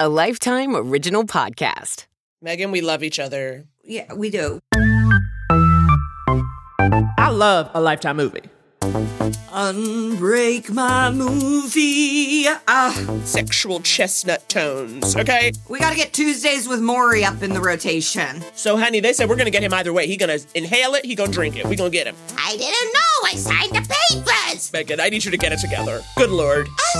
a Lifetime Original Podcast. Megan, we love each other. Yeah, we do. I love a Lifetime movie. Unbreak my movie. Ah, Sexual chestnut tones, okay? we gotta get Tuesdays with Morrie up in the rotation. So, honey, they said we're gonna get him either way. He gonna inhale it, he gonna drink it. We gonna get him. I didn't know. I signed the papers. Megan, I need you to get it together. Good lord.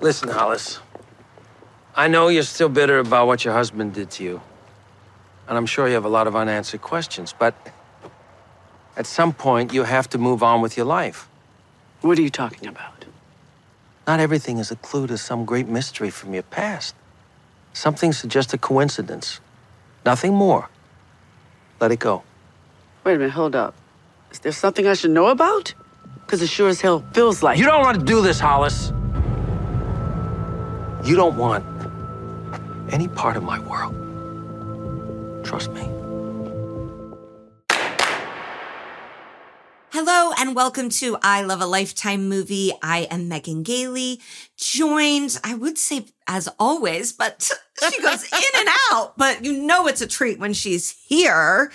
Listen, Hollis. I know you're still bitter about what your husband did to you. And I'm sure you have a lot of unanswered questions, but at some point, you have to move on with your life. What are you talking about? Not everything is a clue to some great mystery from your past. Some things are just a coincidence, nothing more. Let it go. Wait a minute, hold up. Is there something I should know about? Because it sure as hell feels like You don't want to do this, Hollis. You don't want any part of my world. Trust me. Hello and welcome to I Love a Lifetime movie. I am Megan Gailey, joined, I would say as always, but she goes in and out, but you know it's a treat when she's here.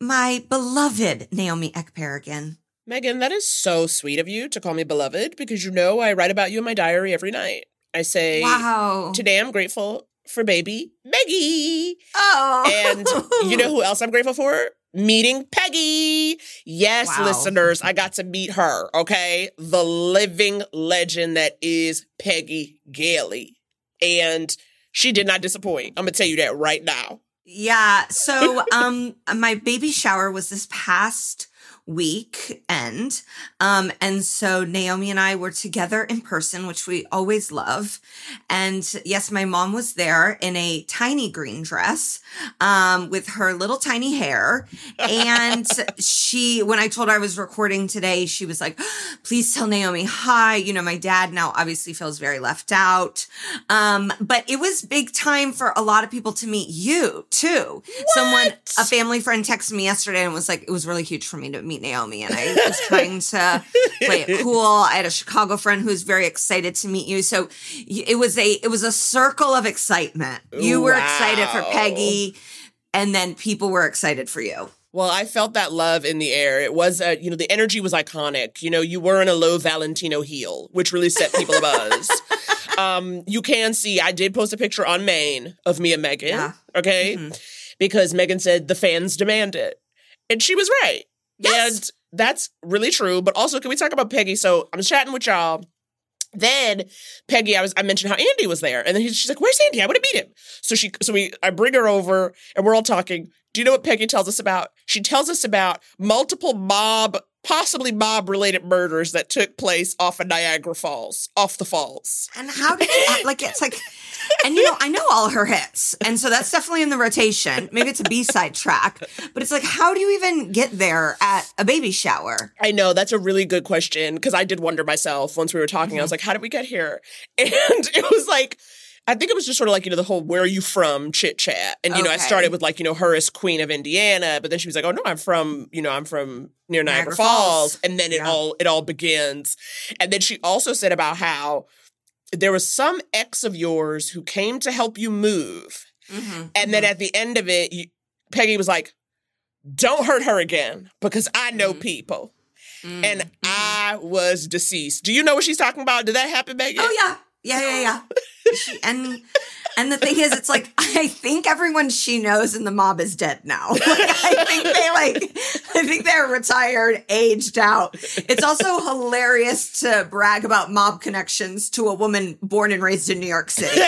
My beloved Naomi Ekperigin. Megan, that is so sweet of you to call me beloved because you know I write about you in my diary every night. I say, Wow. Today I'm grateful for baby Meggie. Oh. And you know who else I'm grateful for? Meeting Peggy. Yes, Wow. listeners, I got to meet her, okay? The living legend that is Peggy Gailey. And she did not disappoint. I'm going to tell you that right now. Yeah. So, um, my baby shower was this past weekend. Um, and so Naomi and I were together in person, which we always love. And yes, my mom was there in a tiny green dress, um, with her little tiny hair. And she, when I told her I was recording today, she was like, please tell Naomi hi. You know, my dad now obviously feels very left out. Um, but it was big time for a lot of people to meet you too. Someone, a family friend texted me yesterday and was like, it was really huge for me to meet Naomi. And I was trying to play it cool. I had a Chicago friend who was very excited to meet you. So it was a, it was a circle of excitement. You were excited for Peggy and then people were excited for you. Well, I felt that love in the air. It was, uh, you know, the energy was iconic. You know, you were in a low Valentino heel, which really set people abuzz. um, you can see, I did post a picture on main of me and Megan. Yeah. Okay. Because Megan said the fans demand it. And she was right. Yes. And that's really true. But also, can we talk about Peggy? So I'm chatting with y'all. Then Peggy, I was I mentioned how Andy was there, and then he, she's like, "Where's Andy? I want to meet him." So she, so we, I bring her over, and we're all talking. Do you know what Peggy tells us about? She tells us about multiple mob, possibly mob related murders that took place off of Niagara Falls, off the falls. And how did you uh, like? It's like, and you know, I know all her hits, and so that's definitely in the rotation. Maybe it's a B side track, but it's like, how do you even get there at a baby shower? I know that's a really good question because I did wonder myself once we were talking. I mm-hmm. was like, "How did we get here?" And it was like. I think it was just sort of like, you know, the whole where are you from chit chat. And, you know, I started with like, you know, her as queen of Indiana, but then she was like, oh no, I'm from, you know, I'm from near Niagara, Niagara Falls. Falls. And then it Yeah. all, it all begins. And then she also said about how there was some ex of yours who came to help you move. Mm-hmm. And then mm-hmm. at the end of it, you, Peggy was like, don't hurt her again because I know mm-hmm. people. And I was deceased. Do you know what she's talking about? Did that happen, Megan? Oh yeah, yeah, yeah, yeah. She, and and the thing is, it's like I think everyone she knows in the mob is dead now. Like, I think they like, I think they're retired, aged out. It's also hilarious to brag about mob connections to a woman born and raised in New York City.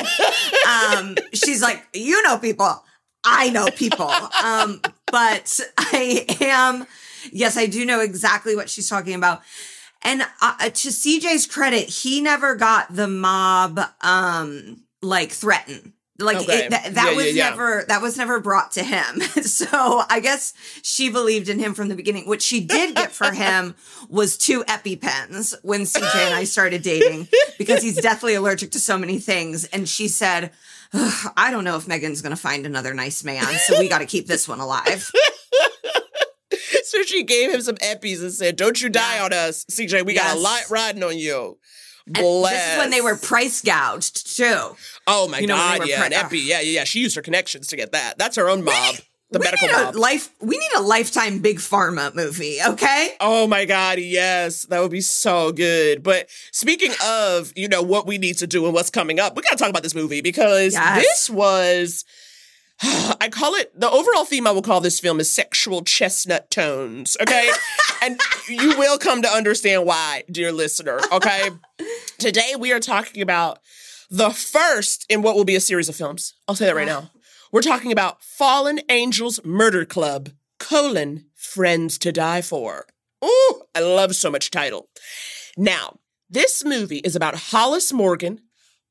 Um, she's like, you know people. I know people. Um, but I am, yes, I do know exactly what she's talking about. And uh, to CJ's credit, he never got the mob, um, like threatened. Like Okay. it, that, that Yeah, yeah, was yeah. never that was never brought to him. so I guess she believed in him from the beginning. What she did get for him was two EpiPens when CJ and I started dating because he's deathly allergic to so many things. And she said, "I don't know if Megan's going to find another nice man, so we got to keep this one alive." so she gave him some eppies and said, "Don't you die on us, CJ. We got a Yes. lot riding on you." And Bless. This is when they were price gouged too. Oh my you know, god, yeah, an epi. Yeah, yeah, yeah. She used her connections to get that. That's her own mob, the we medical need a mob. life. We need a lifetime big pharma movie. Okay. Oh my God, yes, that would be so good. But speaking of, you know, what we need to do and what's coming up, we got to talk about this movie because Yes. this was, I call it, the overall theme I will call this film is sexual chestnut tones, okay? and you will come to understand why, dear listener, okay? Today we are talking about the first in what will be a series of films. I'll say that right now. We're talking about Fallen Angels Murder Club, colon, Friends to Die For. Ooh, I love so much title. Now, this movie is about Hollis Morgan,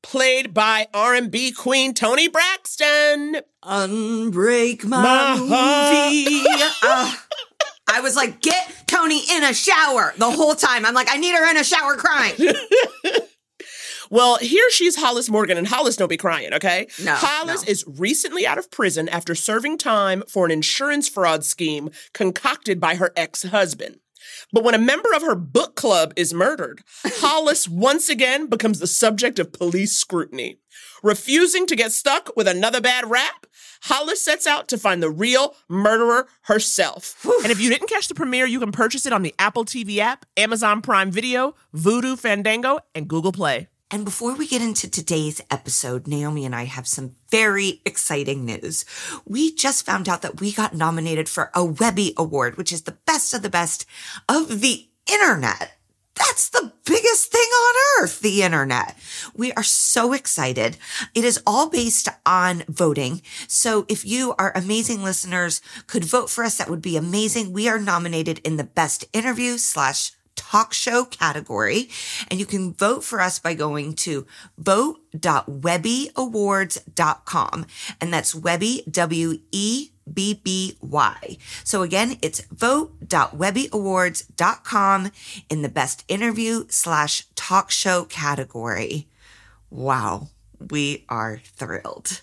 played by R&B queen Toni Braxton. Unbreak my, My movie. Ah. I was like, get Tony in a shower the whole time. I'm like, I need her in a shower crying. Well, here she's Hollis Morgan, and Hollis don't be crying, okay? No, Hollis no. is recently out of prison after serving time for an insurance fraud scheme concocted by her ex-husband. But when a member of her book club is murdered, Hollis once again becomes the subject of police scrutiny. Refusing to get stuck with another bad rap, Hollis sets out to find the real murderer herself. And if you didn't catch the premiere, you can purchase it on the Apple TV app, Amazon Prime Video, Vudu, Fandango, and Google Play. And before we get into today's episode, Naomi and I have some very exciting news. We just found out that we got nominated for a Webby Award, which is the best of the best of the internet. That's the biggest thing on earth, the internet. We are so excited. It is all based on voting. So if you, are amazing listeners, could vote for us, that would be amazing. We are nominated in the best interview slash talk show category. And you can vote for us by going to vote.webbyawards.com. And that's Webby, W E B B Y. So again, it's vote.webbyawards.com in the best interview slash talk show category. Wow. We are thrilled.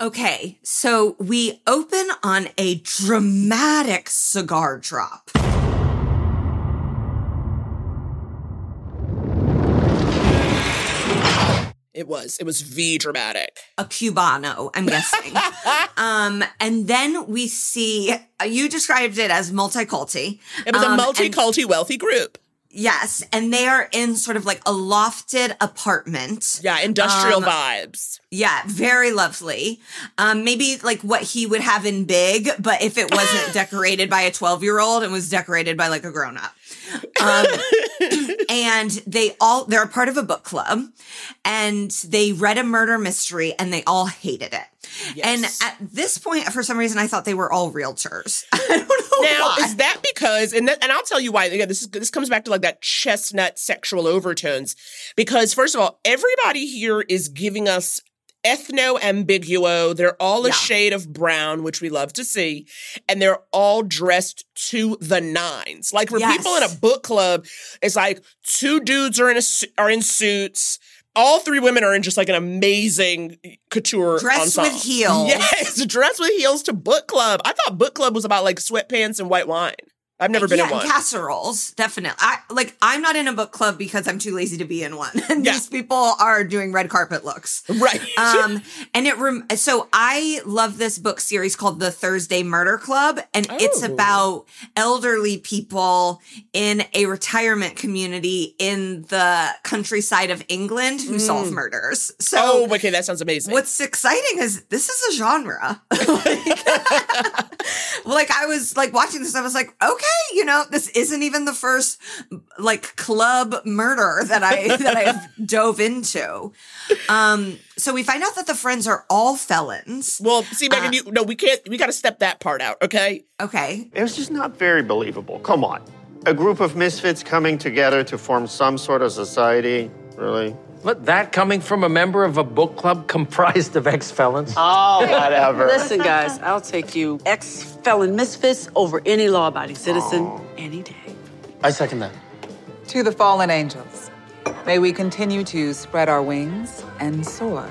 Okay, so we open on a dramatic cigar drop. It was. It was V dramatic. a cubano i'm guessing um and then we see uh, you described it as multi-culti It was Um, a multi-culti wealthy group. Yes and they are in sort of like a lofted apartment. Yeah, industrial Um, vibes. yeah very lovely. Um maybe like what he would have in big but if it wasn't decorated by a 12 year old and was decorated by like a grown-up um, and they all they're a part of a book club and they read a murder mystery and they all hated it and at this point for some reason i thought they were all realtors i don't know Now, why. is that because, and that, and I'll tell you why. Again, this is this comes back to like that chestnut sexual overtones. Because first of all, everybody here is giving us ethno ambiguo. They're all a Yeah. shade of brown, which we love to see, and they're all dressed to the nines. Like for Yes. people in a book club, it's like two dudes are in a are in suits. All three women are in just like an amazing couture Dressed with heels. Yes, dress with heels to book club. I thought book club was about like sweatpants and white wine. I've never been yeah, in one. casseroles, definitely. I like. I'm not in a book club because I'm too lazy to be in one. And Yeah. these people are doing red carpet looks. right. um and it rem- so i love this book series called the thursday murder club and it's Oh. about elderly people in a retirement community in the countryside of england who solve murders so Mm. oh, okay, that sounds amazing. What's exciting is this is a genre. like, like, I was like watching this, I was like, okay, okay, you know, this isn't even the first like club murder that I that I've dove into. Um, so we find out that the friends are all felons. Well, see, Megan, you no, we can't. We got to step that part out, okay? Okay. It was just not very believable. Come on. A group of misfits coming together to form some sort of society? Really? What, that coming from a member of a book club comprised of ex-felons? Oh, whatever. Listen, guys, I'll take you ex felon misfits over any law abiding citizen oh. any day. I second that. To the fallen angels, may we continue to spread our wings and soar.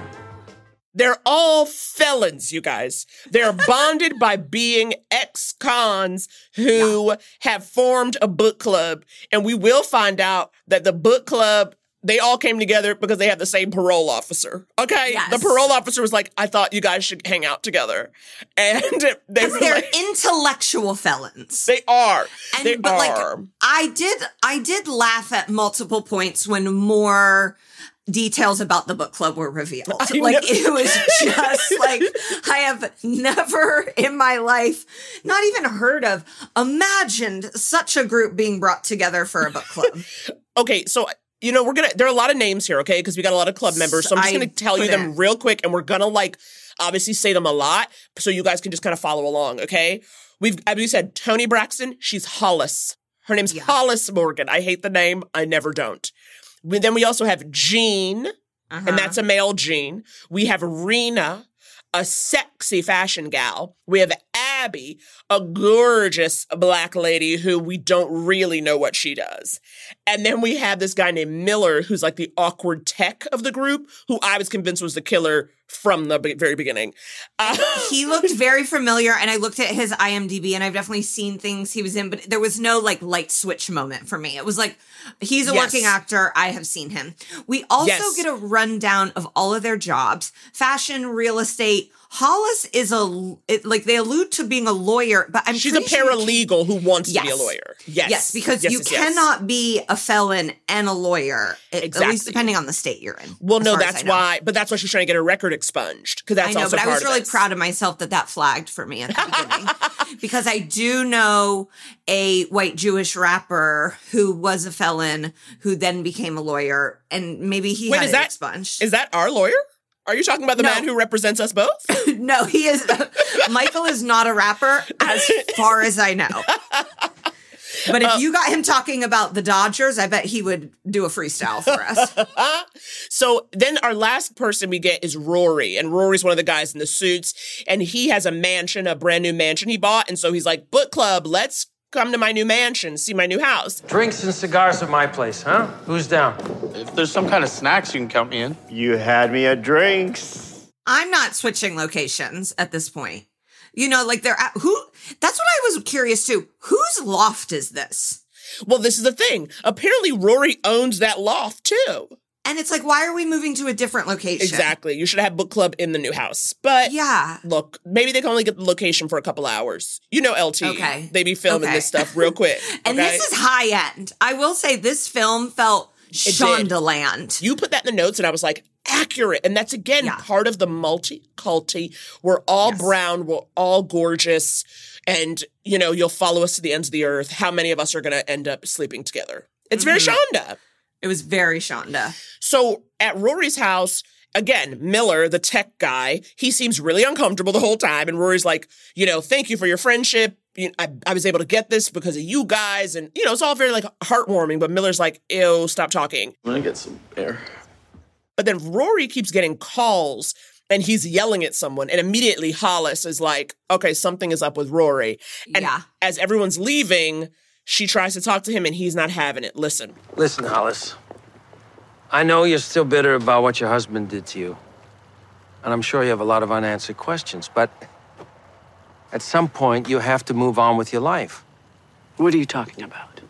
They're all felons, you guys. They're bonded by being ex cons who have formed a book club. And we will find out that the book club, they all came together because they had the same parole officer. Okay? Yes. The parole officer was like, I thought you guys should hang out together. And they were They're like, intellectual felons. they are. And they but are. like I did I did laugh at multiple points when more details about the book club were revealed. I like it was just like I have never in my life not even heard of imagined such a group being brought together for a book club. Okay, so you know we're gonna. There are a lot of names here, okay? Because we got a lot of club members. So I'm just gonna tell you them real quick, and we're gonna like obviously say them a lot, so you guys can just kind of follow along, okay? We've as we said, Toni Braxton. She's Hollis. Her name's Yeah. Hollis Morgan. I hate the name. I never don't. We, then we also have Gene, Uh-huh. and that's a male Jean. We have Rena, a sexy fashion gal. We have A gorgeous black lady who we don't really know what she does. And then we have this guy named Miller, who's like the awkward tech of the group, who I was convinced was the killer from the be- very beginning. Uh, he looked very familiar and I looked at his IMDb and I've definitely seen things he was in, but there was no like light switch moment for me. It was like, he's a Yes. working actor. I have seen him. We also Yes. get a rundown of all of their jobs fashion, real estate. Hollis is a, it, like they allude to being a lawyer, but I'm she's a paralegal who wants to be a lawyer. Yes. Yes, because Yes, you yes, yes. cannot be a felon and a lawyer, at- at least depending on the state you're in. Well, no, that's why. But that's why she's trying to get her record expunged because that's I know, also but I was really this. proud of myself that that flagged for me at the beginning because I do know a white Jewish rapper who was a felon who then became a lawyer, and maybe he Wait, had is that expunged. is that our lawyer? Are you talking about the No. man who represents us both? no, he is. Michael is not a rapper, as far as I know. But Uh, if you got him talking about the Dodgers, I bet he would do a freestyle for us. so then our last person we get is Rory, and Rory's one of the guys in the suits, and he has a mansion, a brand new mansion he bought, and so he's like, "Book club, let's come to my new mansion, see my new house." Drinks and cigars at my place, huh? Who's down? If there's some kind of snacks, you can count me in. You had me at drinks. I'm not switching locations at this point. You know, like they're at, who. That's what I was curious too. Whose loft is this? Well, this is the thing. Apparently, Rory owns that loft too. And it's like, why are we moving to a different location? Exactly. You should have book club in the new house, but Yeah. look, maybe they can only get the location for a couple hours. You know, LT. Okay. They be filming Okay. this stuff real quick. And okay? this is high end. I will say this film felt. Shondaland. You put that in the notes, and I was like, accurate. And that's again Yeah. part of the multi-culti. We're all Yes. brown, we're all gorgeous, and you know, you'll follow us to the ends of the earth. How many of us are gonna end up sleeping together? It's very Mm-hmm. Shonda. It was very Shonda. So at Rory's house, again, Miller, the tech guy, he seems really uncomfortable the whole time. And Rory's like, you know, thank you for your friendship. You I, I was able to get this because of you guys. And, you know, it's all very like heartwarming. But Miller's like, ew, stop talking. I'm gonna get some air. But then Rory keeps getting calls and he's yelling at someone. And immediately Hollis is like, okay, something is up with Rory. And Yeah. as everyone's leaving, she tries to talk to him and he's not having it. Listen. Listen, Hollis. I know you're still bitter about what your husband did to you. And I'm sure you have a lot of unanswered questions, but at some point, you have to move on with your life. What are you talking about?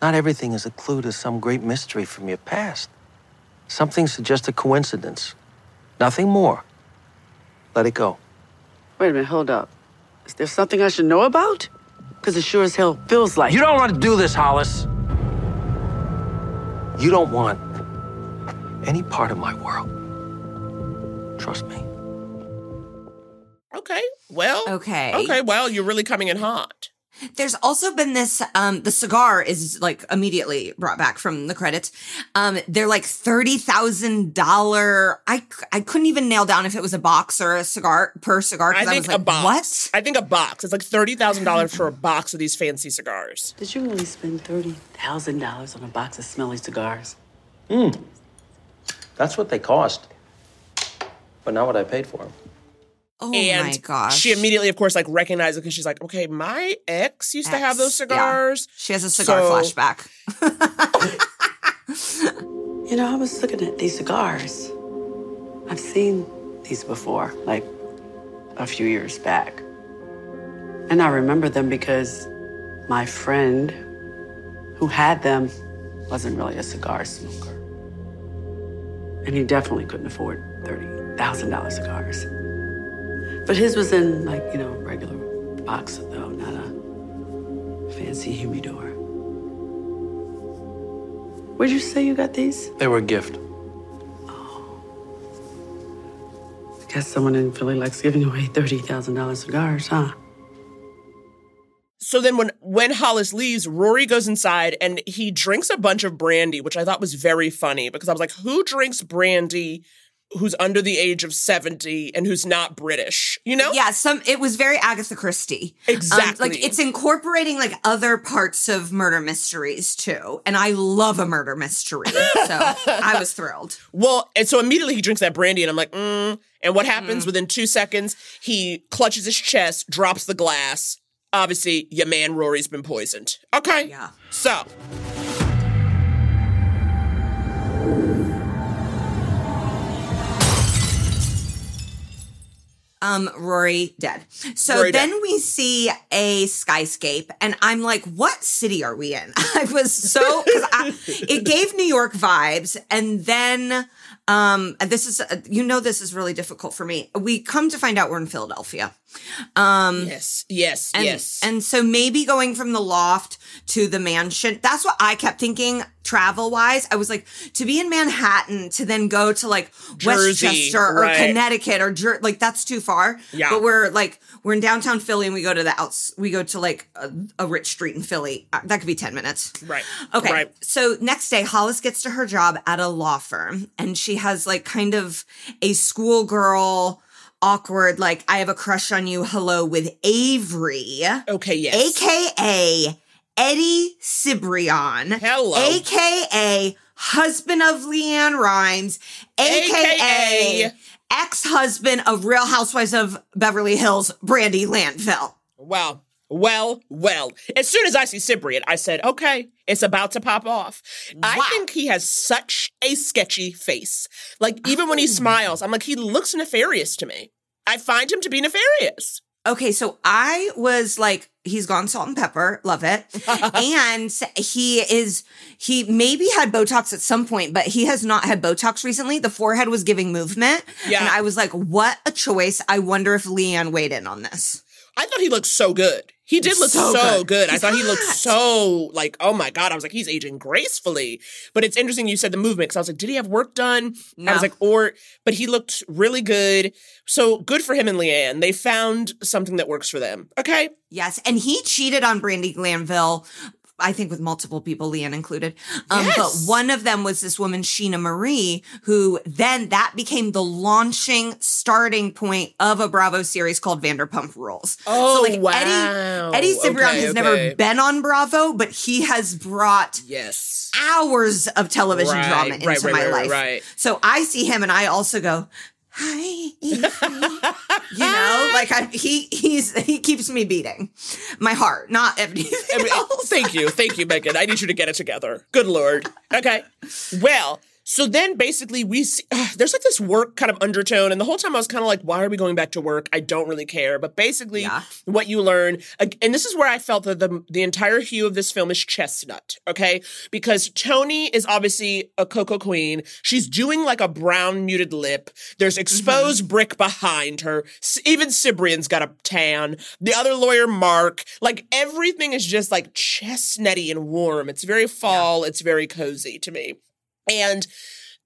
Not everything is a clue to some great mystery from your past. Some things are just a coincidence. Nothing more. Let it go. Wait a minute, hold up. Is there something I should know about? Because it sure as hell feels like You don't want to do this, Hollis. You don't want any part of my world. Trust me. Okay. Well. Okay. Okay. Well, you're really coming in hot. There's also been this, um, the cigar is like immediately brought back from the credits. Um, they're like $30,000. I, I couldn't even nail down if it was a box or a cigar per cigar. 'cause I I, think was like, a box. what? I think a box. It's like thirty thousand dollars for a box of these fancy cigars. Did you really spend $30,000 on a box of smelly cigars? Hmm. That's what they cost. But not what I paid for them. Oh and my gosh. she immediately, of course, like recognized it because she's like, okay, my ex used to have those Ex, yeah. cigars. She has a cigar So- flashback. You know, I was looking at these cigars. I've seen these before, like a few years back. And I remember them because my friend who had them wasn't really a cigar smoker. And he definitely couldn't afford $30,000 cigars. But his was in, like, you know, regular box, though, not a fancy humidor. Where'd you say you got these? They were a gift. I guess someone in Philly likes giving away $30,000 cigars, huh? So then when when Hollis leaves, Rory goes inside and he drinks a bunch of brandy, which I thought was very funny because I was like, who drinks brandy who's under the age of 70 and who's not British? You know? Yeah, some it was very Agatha Christie. Um, Exactly. like it's incorporating like other parts of murder mysteries too. And I love a murder mystery. So I was thrilled. Well, and so immediately he drinks that brandy, and I'm like, mm. And what happens within two seconds? He clutches his chest, drops the glass. Obviously, your man Rory's been poisoned. Okay. Yeah. So, Um, Rory dead. So Rory then dead. we see a skyscape, and I'm like, "What city are we in?" I was so because it gave New York vibes, and then um, this is you know this is really difficult for me. We come to find out we're in Philadelphia. Um, yes, yes, and, yes. And so maybe going from the loft to the mansion, that's what I kept thinking travel wise. I was like, to be in Manhattan to then go to like Jersey, Westchester or right. Connecticut or Jer- like that's too far. Yeah. But we're like, we're in downtown Philly and we go to the outs, we go to like a, a rich street in Philly. Uh, That could be 10 minutes. right. Okay. Right. So next day, Hollis gets to her job at a law firm and she has like kind of a schoolgirl, awkward, like, I have a crush on you. Hello with Avery, Okay, yes. AKA Eddie Cibrian. Hello. AKA husband of LeAnn Rimes, AKA, AKA ex husband of Real Housewives of Beverly Hills, Brandi Glanville. Wow. Well, well. As soon as I see Cibrian, I said, okay, it's about to pop off. I think he has such a sketchy face. Like, even when he Oh. smiles, I'm like, he looks nefarious to me. I find him to be nefarious. Okay, so I was like, he's gone salt and pepper, love it. and he is, he maybe had Botox at some point, but he has not had Botox recently. The forehead was giving movement. Yeah. And I was like, what a choice. I wonder if LeAnn weighed in on this. I thought he looked so good. He did look so, So good. good. I thought he looked so like, oh my god. I was like, he's aging gracefully. But it's interesting you said the movement because I was like, did he have work done? I was like, or, but he looked really good. So good for him and LeAnn. They found something that works for them. Okay. Yes. And he cheated on Brandi Glanville. I think with multiple people, LeAnn included. Um, Yes. But one of them was this woman, Scheana Marie, who then that became the launching starting point of a Bravo series called Vanderpump Rules. Oh, Eddie, wow. Eddie Cibrian Okay, has okay. never been on Bravo, but he has brought Yes. hours of television Right, drama into right, right, my life. right. So I see him and I also go, hi, you know, like I, he he's he keeps me beating my heart, not anything I mean, thank you. Thank you, Megan. I need you to get it together. Good Lord. Okay. Well, so then basically we see, there's like this work kind of undertone. And the whole time I was kind of like, why are we going back to work? I don't really care. But basically, Yeah. what you learn, and this is where I felt that the, the entire hue of this film is chestnut. Okay. Because Toni is obviously a Coco Queen. She's doing like a brown muted lip. There's mm-hmm. exposed brick behind her. Even Cibrian's got a tan. The other lawyer, Mark, like everything is just like chestnutty and warm. It's very fall. It's very cozy to me. And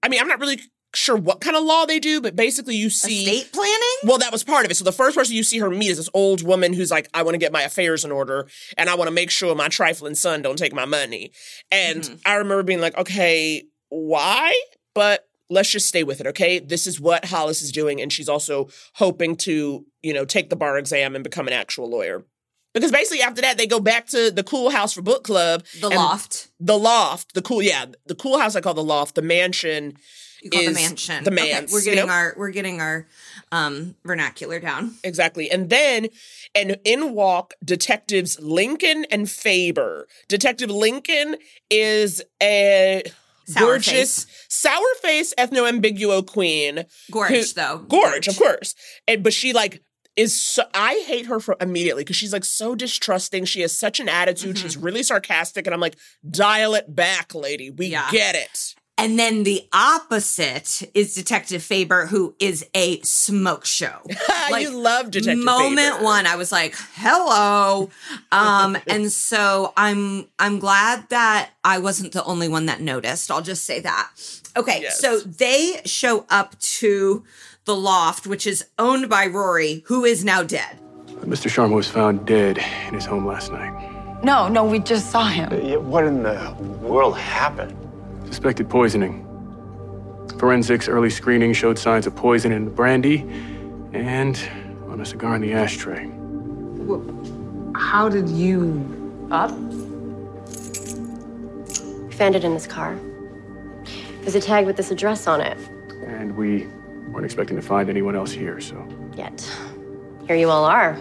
I mean, I'm not really sure what kind of law they do, but basically you see Estate planning? Well, that was part of it. So the first person you see her meet is this old woman who's like, I want to get my affairs in order and I want to make sure my trifling son don't take my money. And Mm-hmm. I remember being like, okay, why? But let's just stay with it, okay? This is what Hollis is doing. And she's also hoping to, you know, take the bar exam and become an actual lawyer. Because basically after that, they go back to the cool house for book club. The loft. The loft. The cool, yeah. The cool house I call the loft. The mansion You call is the mansion. The Okay, we're you getting know? our we're getting our um vernacular down. Exactly. And then and in walk detectives Lincoln and Faber. Detective Lincoln is a Sour gorgeous sour face ethno ambiguo queen. Gorge, though. Gorge, of course. And but she like is so I hate her for immediately because she's like so distrusting. She has such an attitude. Mm-hmm. She's really sarcastic. And I'm like, dial it back, lady. We Yeah. get it. And then the opposite is Detective Faber, who is a smoke show. you love Detective Faber. moment Faber. one, I was like, "Hello," um, and so I'm I'm glad that I wasn't the only one that noticed. I'll just say that. Okay, Yes. so they show up to the loft, which is owned by Rory, who is now dead. Uh, Mr. Sharma was found dead in his home last night. No, no, we just saw him. Uh, what in the world happened? Suspected poisoning. Forensics early screening showed signs of poison in the brandy and on a cigar in the ashtray. How did you up? Found it in his car. There's a tag with this address on it. And we weren't expecting to find anyone else here, so. Yet, here you all are.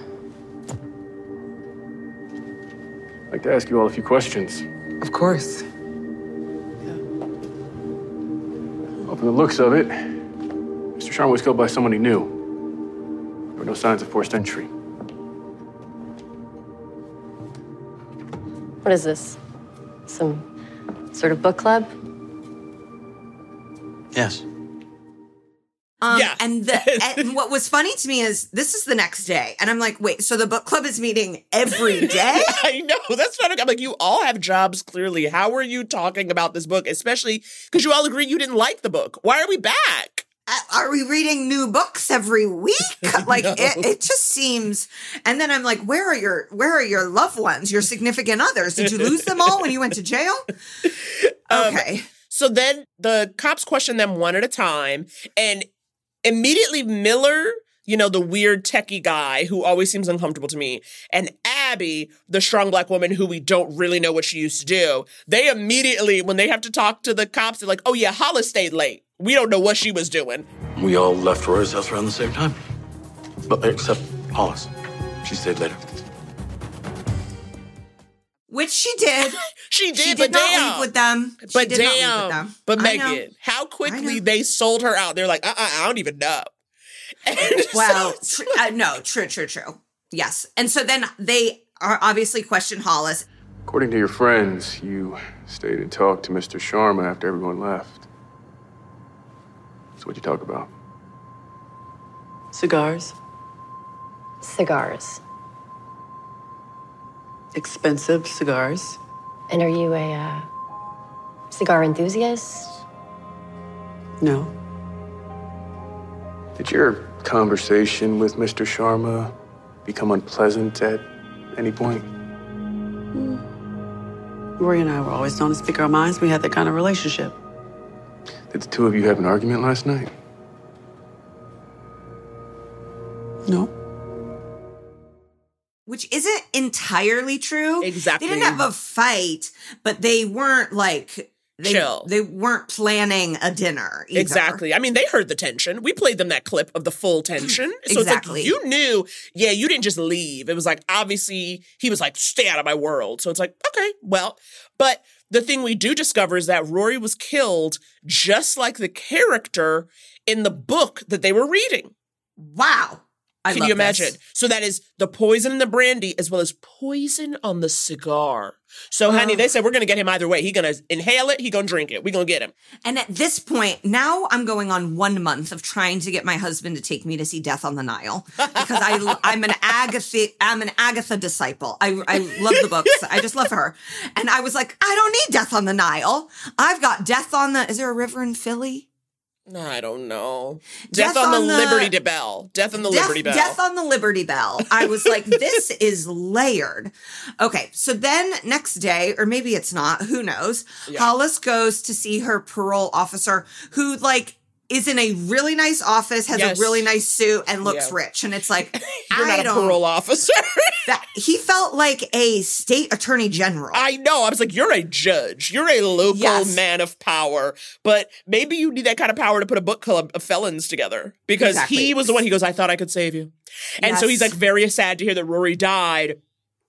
I'd like to ask you all a few questions. Of course. Well, from the looks of it, Mr. Sharma was killed by someone he knew. There were no signs of forced entry. What is this? Some sort of book club? Yes. Um, And the and what was funny to me is this is the next day, and I'm like, wait, so the book club is meeting every day? I know. That's what I'm like. You all have jobs, clearly. How are you talking about this book? Especially because you all agree you didn't like the book. Why are we back? Uh, Are we reading new books every week? Like it, it just seems. And then I'm like, where are your where are your loved ones, your significant others? Did you lose them all when you went to jail? Okay. So then the cops question them one at a time, and immediately Miller, you know, the weird techie guy who always seems uncomfortable to me, and Abby, the strong black woman who we don't really know what she used to do, they immediately, when they have to talk to the cops, they're like, oh yeah, Hollis stayed late. We don't know what she was doing. We all left Rory's house around the same time. But except Hollis. She stayed later. Which she did. she did, She but did not damn. leave with them. She But did not leave with damn, them. but Megan, how quickly they sold her out. They're like, uh, uh I don't even know. Well, tr- uh, no, true, true, true. Yes. And so then they are obviously question Hollis. According to your friends, you stayed and talked to Mr. Sharma after everyone left. So what'd you talk about? Cigars. Cigars. Expensive cigars. And are you a uh, cigar enthusiast? No. Did your conversation with Mr. Sharma become unpleasant at any point? Rory and I were always known to speak our minds. We had that kind of relationship. Did the two of you have an argument last night? No. Which isn't entirely true. Exactly. They didn't have a fight, but they weren't like they, Chill. They weren't planning a dinner. either. Exactly. I mean, they heard the tension. We played them that clip of the full tension. So Exactly. it's like you knew, yeah, you didn't just leave. It was like obviously he was like, stay out of my world. So it's like, okay, well, but the thing we do discover is that Rory was killed just like the character in the book that they were reading. Wow. I Can you this. imagine? So that is the poison in the brandy as well as poison on the cigar. So, honey, they said we're gonna get him either way. He gonna inhale it. He gonna drink it. We gonna get him. And at this point, now I'm going on one month of trying to get my husband to take me to see Death on the Nile because I I'm an Agatha I'm an Agatha disciple. I I love the books. I just love her. And I was like, I don't need Death on the Nile. I've got Death on the. Is there a river in Philly? I don't know. Death, on, the, Liberty Bell. Death on the Death, Liberty Bell. Death on the Liberty Bell. I was like, this is layered. Okay, so then next day, or maybe it's not, who knows? Yeah. Hollis goes to see her parole officer who, like, is in a really nice office, has Yes. a really nice suit, and looks Yeah. rich. And it's like, You're I not a don't. parole officer. that, he felt like a state attorney general. I know. I was like, you're a judge. You're a local Yes. man of power. But maybe you need that kind of power to put a book club of felons together. Because Exactly. he was the one, he goes, I thought I could save you. And so he's like very sad to hear that Rory died.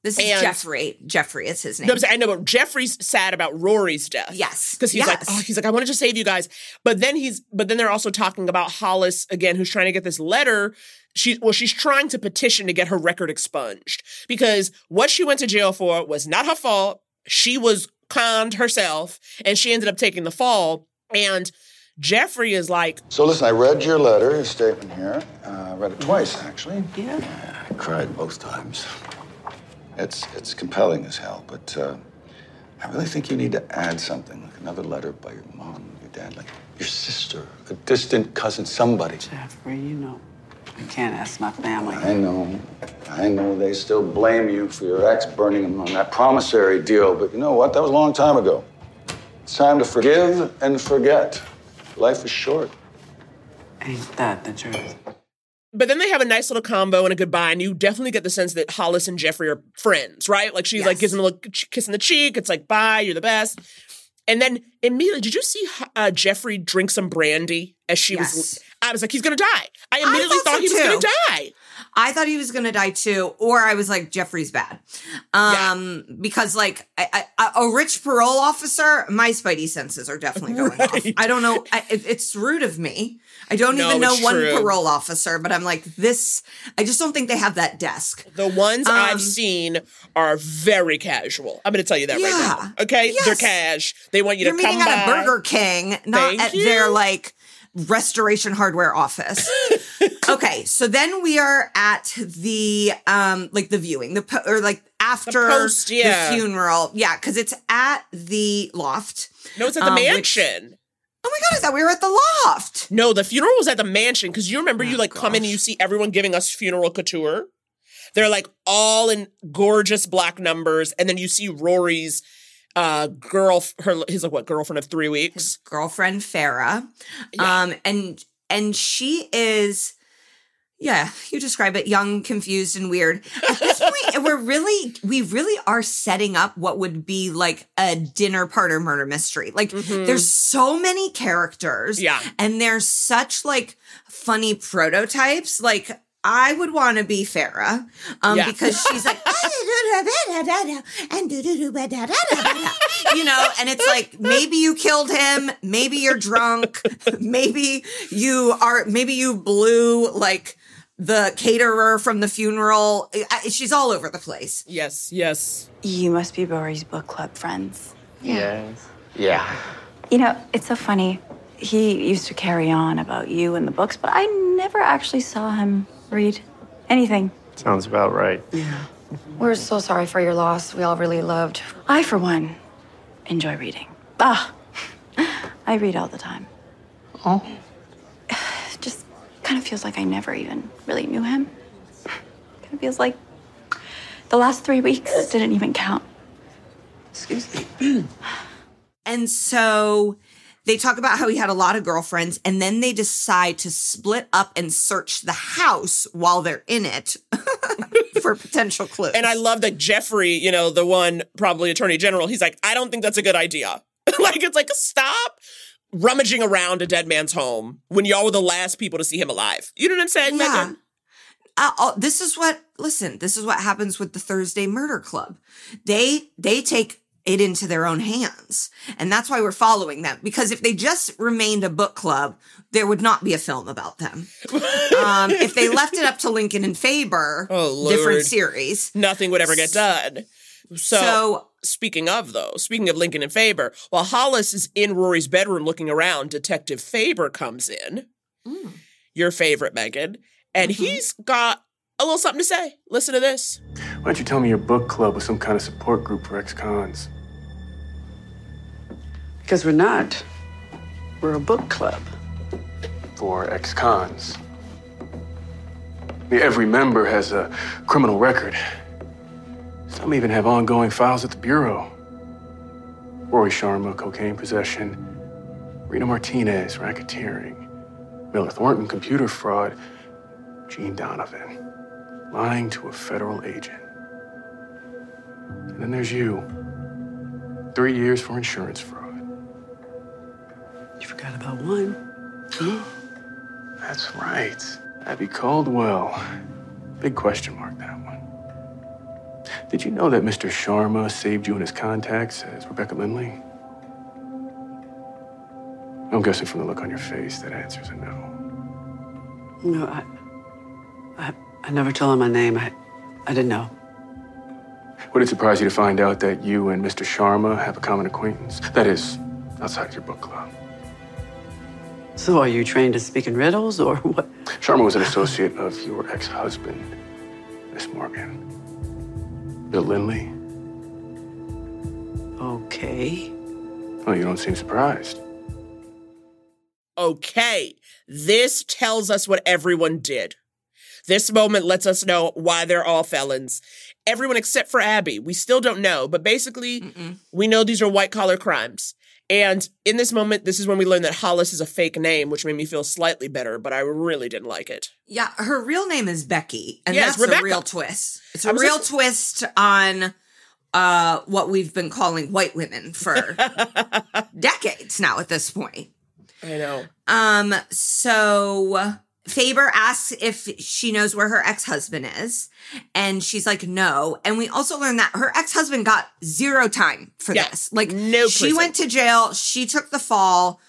This is and- Jeffrey. Jeffrey is his name. No, I'm saying- I know, but Jeffrey's sad about Rory's death. Yes. Because he's like, oh, he's like, I wanted to save you guys. But then he's, but then they're also talking about Hollis again, who's trying to get this letter. She, well, she's trying to petition to get her record expunged because what she went to jail for was not her fault. She was conned herself and she ended up taking the fall. And Jeffrey is like, So listen, I read your letter, your statement here. Uh, I read it twice, actually. Yeah. I cried both times. It's it's compelling as hell, but uh, I really think you need to add something, like another letter by your mom, your dad, like your sister, a distant cousin, somebody. Jeffrey, you know, I can't ask my family. I know, I know they still blame you for your ex burning them on that promissory deal, but you know what? That was a long time ago. It's time to forgive and forget. Life is short. Ain't that the truth? But then they have a nice little combo and a goodbye, and you definitely get the sense that Hollis and Jeffrey are friends, right? Like she's like gives him a little kiss in the cheek. It's like, bye, you're the best. And then immediately, did you see uh, Jeffrey drink some brandy as she was? I was like, he's gonna die. I immediately thought thought, so he was gonna die. I thought he was going to die too, or I was like, Jeffrey's bad. Um, because like I, I, a rich parole officer, my spidey senses are definitely going off. I don't know. I, it- it's rude of me. I don't No, even know one true. parole officer, but I'm like, this, I just don't think they have that desk. The ones Um, I've seen are very casual. I'm gonna tell you that right now. Okay, they're cash. They want you You're to meeting at by. a Burger King, not Thank at you. their like restoration hardware office. okay, so then we are at the um like the viewing, the po- or like after post, yeah. the funeral. Yeah, because it's at the loft. No, it's at the um, which- mansion. oh my god, I thought we were at the loft. No, the funeral was at the mansion because you remember you Oh, like come in and you see everyone giving us funeral couture. They're like all in gorgeous black numbers, and then you see Rory's uh girl, her his like what girlfriend of three weeks. Girlfriend Farah. Yeah. Um and and she is yeah, you describe it young, confused, and weird. At this point, we're really, we really are setting up what would be like a dinner party murder mystery. Like, there's so many characters. Mm-hmm. Yeah. And there's such like funny prototypes. Like, I would want to be Farah um, Yeah. because she's like, and you know, and it's like maybe you killed him, maybe you're drunk, maybe you are, maybe you blew like the caterer from the funeral. I- She's all over the place. Yes, yes. You must be Rory's book club friends. Yes. Yeah. You know, it's so funny. He used to carry on about you and the books, but I never actually saw him read anything. Sounds about right. Yeah. We're so sorry for your loss. We all really loved. I, for one, enjoy reading. Ah, I read all the time. Oh. Just kind of feels like I never even really knew him. Kind of feels like the last three weeks didn't even count. Excuse me. And so they talk about how he had a lot of girlfriends, and then they decide to split up and search the house while they're in it for potential clues. And I love that Jeffrey, you know, the one probably attorney general, he's like, I don't think that's a good idea. like, it's like, stop rummaging around a dead man's home when y'all were the last people to see him alive. You know what I'm saying, Yeah. Megan? uh, uh, this is what listen this is what happens with the thursday murder club they they take it into their own hands and that's why we're following them because if they just remained a book club there would not be a film about them um, if they left it up to lincoln and faber Oh, different series Nothing would ever get done. So, So- speaking of though, speaking of Lincoln and Faber, while Hollis is in Rory's bedroom looking around, Detective Faber comes in. Mm. Your favorite, Megan. And Mm-hmm. he's got a little something to say. Listen to this. Why don't you tell me your book club was some kind of support group for ex-cons? Because we're not. We're a book club. for ex cons. Every member has a criminal record. Some even have ongoing files at the Bureau. Rory Sharma, cocaine possession. Rita Martinez, racketeering. Miller Thornton, computer fraud. Gene Donovan, lying to a federal agent. And then there's you. Three years for insurance fraud. You forgot about one. That's right. Abby Caldwell. Big question mark, that one. Did you know that Mr. Sharma saved you in his contacts as Rebecca Lindley? I'm guessing from the look on your face that answer's a no. No, I, I, I never told him my name. I, I didn't know. Would it surprise you to find out that you and Mr. Sharma have a common acquaintance? That is, outside of your book club. So are you trained to speak in riddles or what? Sharma was an associate of your ex-husband, Miss Morgan. Bill Lindley. Okay. Oh, you don't seem surprised. Okay, this tells us what everyone did. This moment lets us know why they're all felons. Everyone except for Abby. We still don't know, but basically, Mm-mm. we know these are white collar crimes. And in this moment, this is when we learn that Hollis is a fake name, which made me feel slightly better, but I really didn't like it. Yeah, her real name is Becky, and Yes, that's Rebecca. a real twist. It's a real like- twist on uh what we've been calling white women for decades now at this point. I know. Um, so Faber asks if she knows where her ex-husband is, and she's like, no. And we also learned that her ex-husband got zero time for Yeah, this. Like, no she prison. went to jail, she took the fall.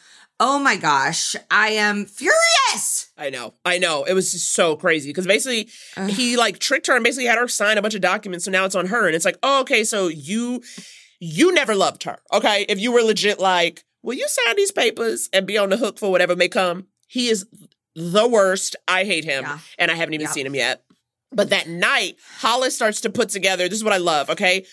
Oh my gosh, I am furious. I know. I know. It was just so crazy because basically he like tricked her and basically had her sign a bunch of documents. So now it's on her. And it's like, oh, okay, so you you never loved her. Okay. If you were legit like, will you sign these papers and be on the hook for whatever may come? He is the worst. I hate him. And I haven't even Yeah. seen him yet. But that night, Hollis starts to put together this is what I love, okay?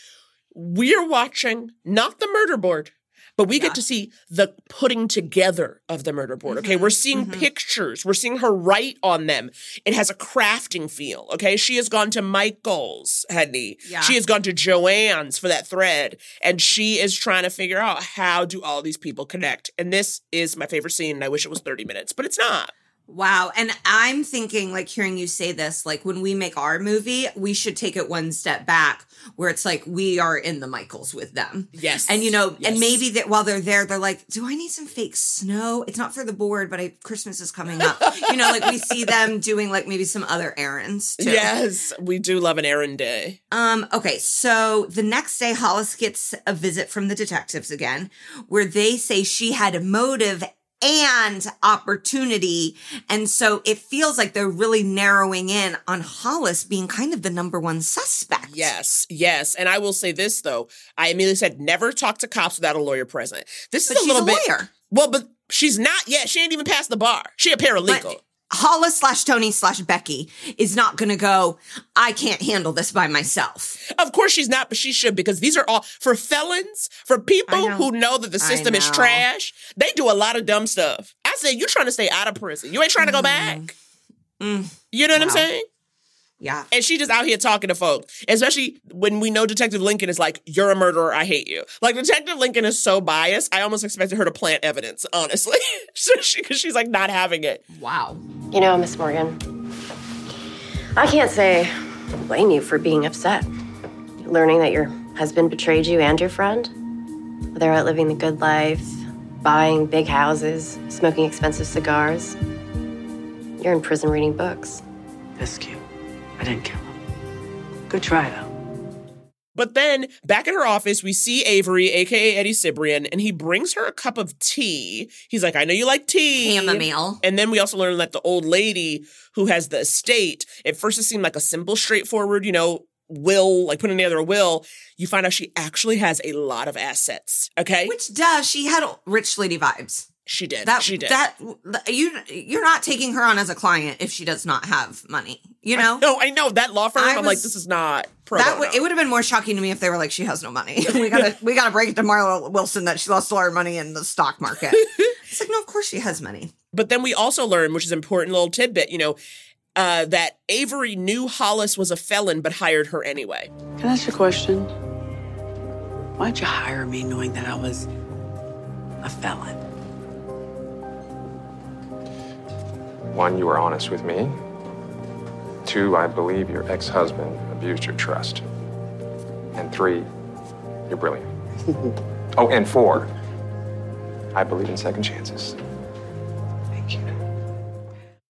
We're watching not the murder board, but we get to see the putting together of the murder board. Okay. Mm-hmm. We're seeing pictures. We're seeing her write on them. It has a crafting feel. Okay. She has gone to Michael's, Hedney. Yeah. She has gone to Joanne's for that thread. And she is trying to figure out how do all these people connect. And this is my favorite scene. And I wish it was 30 minutes, but it's not. Wow. And I'm thinking, like, hearing you say this, like, when we make our movie, we should take it one step back where it's like we are in the Michaels with them. Yes. And, you know, Yes. and maybe that while they're there, they're like, do I need some fake snow? It's not for the board, but I, Christmas is coming up. you know, like we see them doing like maybe some other errands too. Yes. We do love an errand day. Um, okay, so the next day, Hollis gets a visit from the detectives again, where they say she had a motive and opportunity. And so it feels like they're really narrowing in on Hollis being kind of the number one suspect. Yes, yes. And I will say this though. I immediately said never talk to cops without a lawyer present. This is But a she's little a bit lawyer. Well, but she's not yet. She ain't even passed the bar. She a paralegal. Hollis slash Toni slash Becky is not going to go, I can't handle this by myself. of course she's not, but she should because these are all for felons, for people who know that the system is trash. They do a lot of dumb stuff. I said, you trying to stay out of prison. You ain't trying to go mm. back. Mm. You know what I'm saying? Yeah. And she just out here talking to folks, especially when we know Detective Lincoln is like, "You're a murderer. I hate you." Like Detective Lincoln is so biased. I almost expected her to plant evidence, honestly, because she, 'cause she's like not having it. Wow. You know, Miss Morgan, I can't say blame you for being upset. Learning that your husband betrayed you and your friend. They're out living the good life, buying big houses, smoking expensive cigars. You're in prison reading books. That's cute. I didn't kill him. Good try, though. But then back in her office, we see Avery, aka Eddie Cibrian, and he brings her a cup of tea. He's like, I know you like tea. Chamomile. And then we also learn that the old lady who has the estate, at first it seemed like a simple, straightforward, you know, will, like putting together a will. You find out she actually has a lot of assets. Okay. Which does, she had rich lady vibes. She did. That she did. that you you're not taking her on as a client if she does not have money. You know. No, I know that law firm. I I'm like, this is not pro that bono. would it would have been more shocking to me if they were like she has no money. we gotta we gotta break it to Marla Wilson that she lost all her money in the stock market. it's like no, of course she has money. But then we also learn, which is an important little tidbit, you know, uh, that Avery knew Hollis was a felon but hired her anyway. Can I ask you a question? Why'd you hire me knowing that I was a felon? One, you were honest with me. Two, I believe your ex husband abused your trust. And three, you're brilliant. oh, and four, I believe in second chances.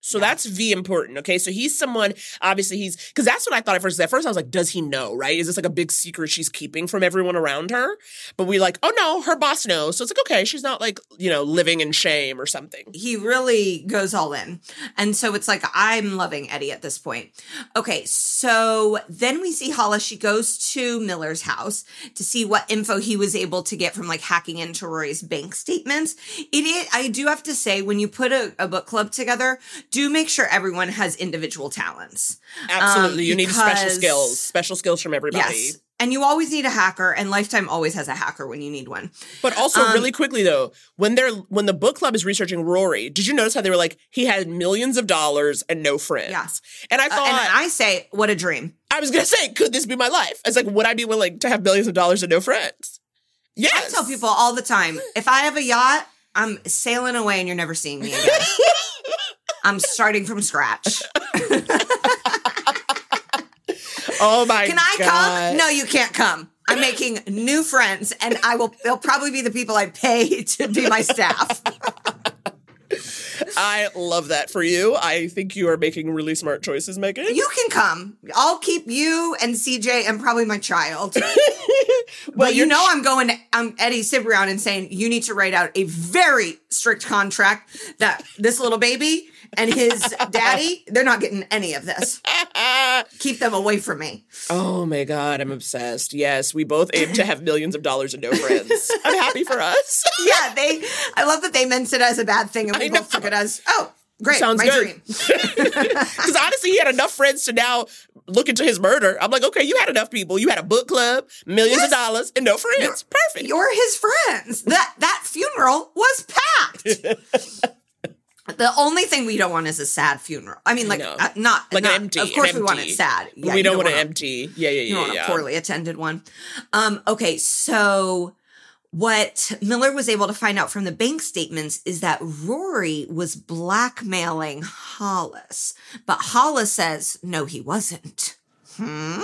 So that's V important. Okay. So he's someone, obviously, he's because that's what I thought at first. At first, I was like, does he know, right? Is this like a big secret she's keeping from everyone around her? But we like, oh no, her boss knows. So it's like, okay, she's not like, you know, living in shame or something. He really goes all in. And so it's like, I'm loving Eddie at this point. Okay. So then we see Hollis. She goes to Miller's house to see what info he was able to get from like hacking into Rory's bank statements. It is, I do have to say, when you put a, a book club together, do make sure everyone has individual talents. Absolutely. Um, you need special skills, special skills from everybody. Yes. And you always need a hacker, and Lifetime always has a hacker when you need one. But also, Um, really quickly though, when they're when the book club is researching Rory, did you notice how they were like he had millions of dollars and no friends? Yeah. And I Uh, thought, and I say, what a dream. I was gonna say, could this be my life? I was like, would I be willing to have millions of dollars and no friends? Yes. I tell people all the time if I have a yacht, I'm sailing away and you're never seeing me again. I'm starting from scratch. Oh my god. Can I God. come? No, you can't come. I'm making new friends and I will they'll probably be the people I pay to be my staff. I love that for you. I think you are making really smart choices, Megan. You can come. I'll keep you and CJ and probably my child. but you you're know I'm going to I'm Eddie Cibrian and saying you need to write out a very strict contract that this little baby and his daddy, they're not getting any of this. Keep them away from me. Oh my God, I'm obsessed. Yes, we both aim to have millions of dollars and no friends. I'm happy for us. yeah, they I love that they meant it as a bad thing and we both took it as, oh, great, Sounds my good. dream. Because honestly, he had enough friends to now look into his murder. I'm like, okay, you had enough people. You had a book club, millions of dollars, and no friends. Perfect. You're his friends. That that funeral was packed. The only thing we don't want is a sad funeral. I mean, like No. uh, not Like an not- empty, Of course, an we want it sad. But we you don't want it want a- empty. Yeah, yeah, You yeah, want yeah. a poorly attended one. Um, okay, so what Miller was able to find out from the bank statements is that Rory was blackmailing Hollis, but Hollis says no, he wasn't. Hmm.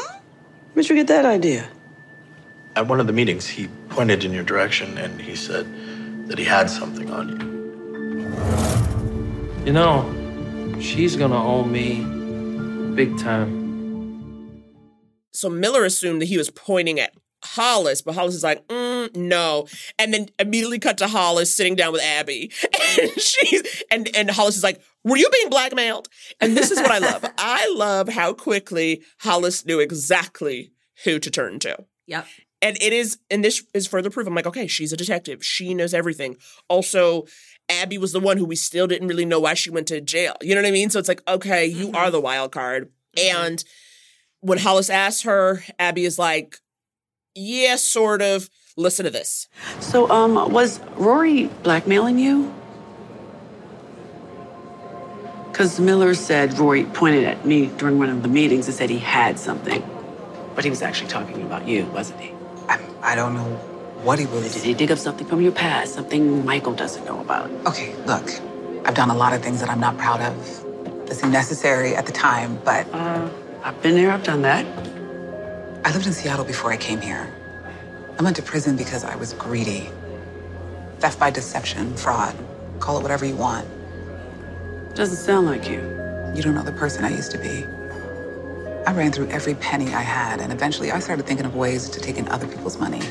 Where'd you get that idea? At one of the meetings, he pointed in your direction and he said that he had something on you. You know, she's gonna owe me big time. So Miller assumed that he was pointing at Hollis, but Hollis is like, mm, no. And then immediately cut to Hollis sitting down with Abby. And she's and, and Hollis is like, were you being blackmailed? And this is what I love. I love how quickly Hollis knew exactly who to turn to. Yep. And it is, and this is further proof. I'm like, okay, she's a detective. She knows everything. Also, Abby was the one who we still didn't really know why she went to jail. You know what I mean? So it's like, okay, you are the wild card. And when Hollis asks her, Abby is like, yeah, sort of. Listen to this. So, um, was Rory blackmailing you? Because Miller said Rory pointed at me during one of the meetings and said he had something. But he was actually talking about you, wasn't he? I don't know what he was. Did he dig up something from your past, something Michael doesn't know about? Okay, look, I've done a lot of things that I'm not proud of. That seemed necessary at the time, but. Uh, I've been there, I've done that. I lived in Seattle before I came here. I went to prison because I was greedy. Theft by deception, fraud, call it whatever you want. Doesn't sound like you. You don't know the person I used to be. I ran through every penny I had, and eventually I started thinking of ways to take in other people's money.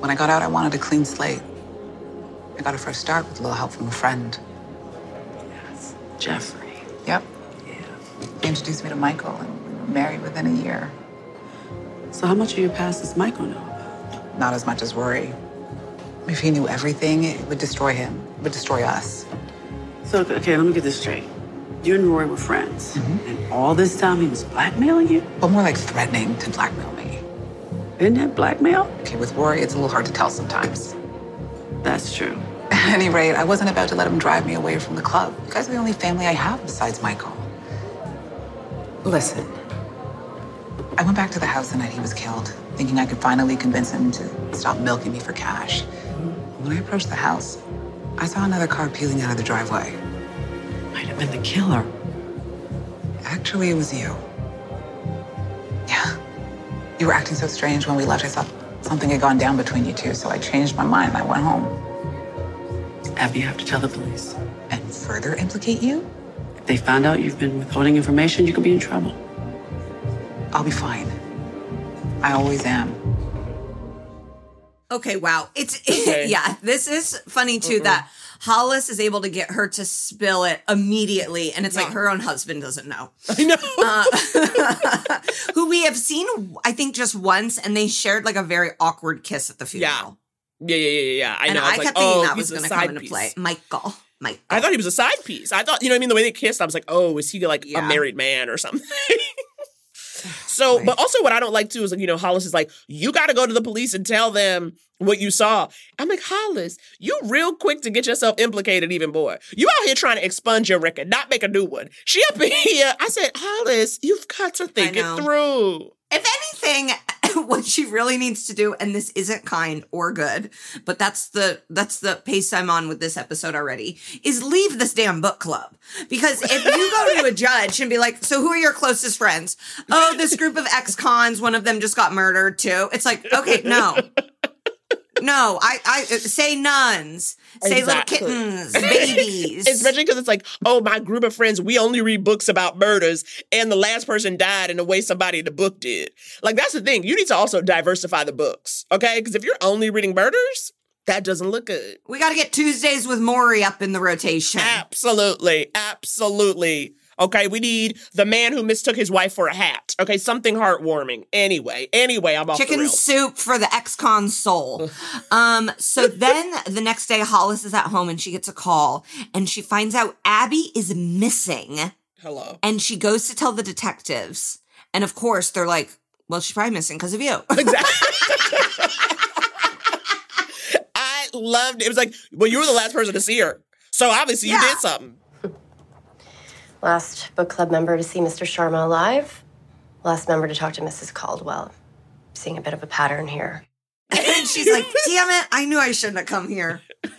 When I got out, I wanted a clean slate. I got a fresh start with a little help from a friend. Yes. Jeffrey. Yep. Yeah. He introduced me to Michael, and we were married within a year. So how much of your past does Michael know? About? Not as much as Rory. If he knew everything, it would destroy him. It would destroy us. So, okay, let me get this straight. You and Rory were friends, mm-hmm. and all this time he was blackmailing you? But more like threatening to blackmail me. Isn't that blackmail? Okay, with Rory, it's a little hard to tell sometimes. That's true. At any rate, I wasn't about to let him drive me away from the club. You guys are the only family I have besides Michael. Listen, I went back to the house the night he was killed, thinking I could finally convince him to stop milking me for cash. When I approached the house, I saw another car peeling out of the driveway. Might have been the killer. Actually, it was you. Yeah. You were acting so strange when we left. I thought something had gone down between you two, so I changed my mind and I went home. Abby, you have to tell the police. And further implicate you? If they found out you've been withholding information, you could be in trouble. I'll be fine. I always am. Okay, wow. It's Okay. yeah, this is funny too that Hollis is able to get her to spill it immediately and it's like her own husband doesn't know. I know. Uh, who we have seen I think just once and they shared like a very awkward kiss at the funeral. Yeah, yeah, yeah, yeah, yeah. I and know. I, like, kept thinking oh, that was going to come into piece. play. Michael. Mike. I thought he was a side piece. I thought, you know what I mean? The way they kissed, I was like, oh, is he like a married man or something? so, but also what I don't like too is like, you know, Hollis is like, you got to go to the police and tell them what you saw. I'm like, Hollis, you real quick to get yourself implicated even more. You out here trying to expunge your record, not make a new one. She up in here. I said, Hollis, you've got to think it through. If anything, what she really needs to do, and this isn't kind or good, but that's the that's the pace I'm on with this episode already, is leave this damn book club. Because if you go to a judge and be like, "So who are your closest friends?" Oh, this group of ex-cons, one of them just got murdered too. It's like, okay, no. No, I, I uh, say nuns, say Exactly. little kittens, babies. Especially because it's like, oh, my group of friends, we only read books about murders, and the last person died in the way somebody in the book did. Like, that's the thing. You need to also diversify the books, okay? Because if you're only reading murders, that doesn't look good. We got to get Tuesdays with Morrie up in the rotation. Absolutely. Absolutely. Okay, we need the man who mistook his wife for a hat. Okay, something heartwarming. Anyway, anyway, I'm off chicken soup for the ex-con soul. um, so then the next day, Hollis is at home and she gets a call and she finds out Abby is missing. Hello. And she goes to tell the detectives. And of course, they're like, well, she's probably missing because of you. Exactly. I loved it. It was like, well, you were the last person to see her. So obviously you did something. Last book club member to see Mr. Sharma alive. Last member to talk to Mrs. Caldwell. Seeing a bit of a pattern here. and she's like, damn it, I knew I shouldn't have come here.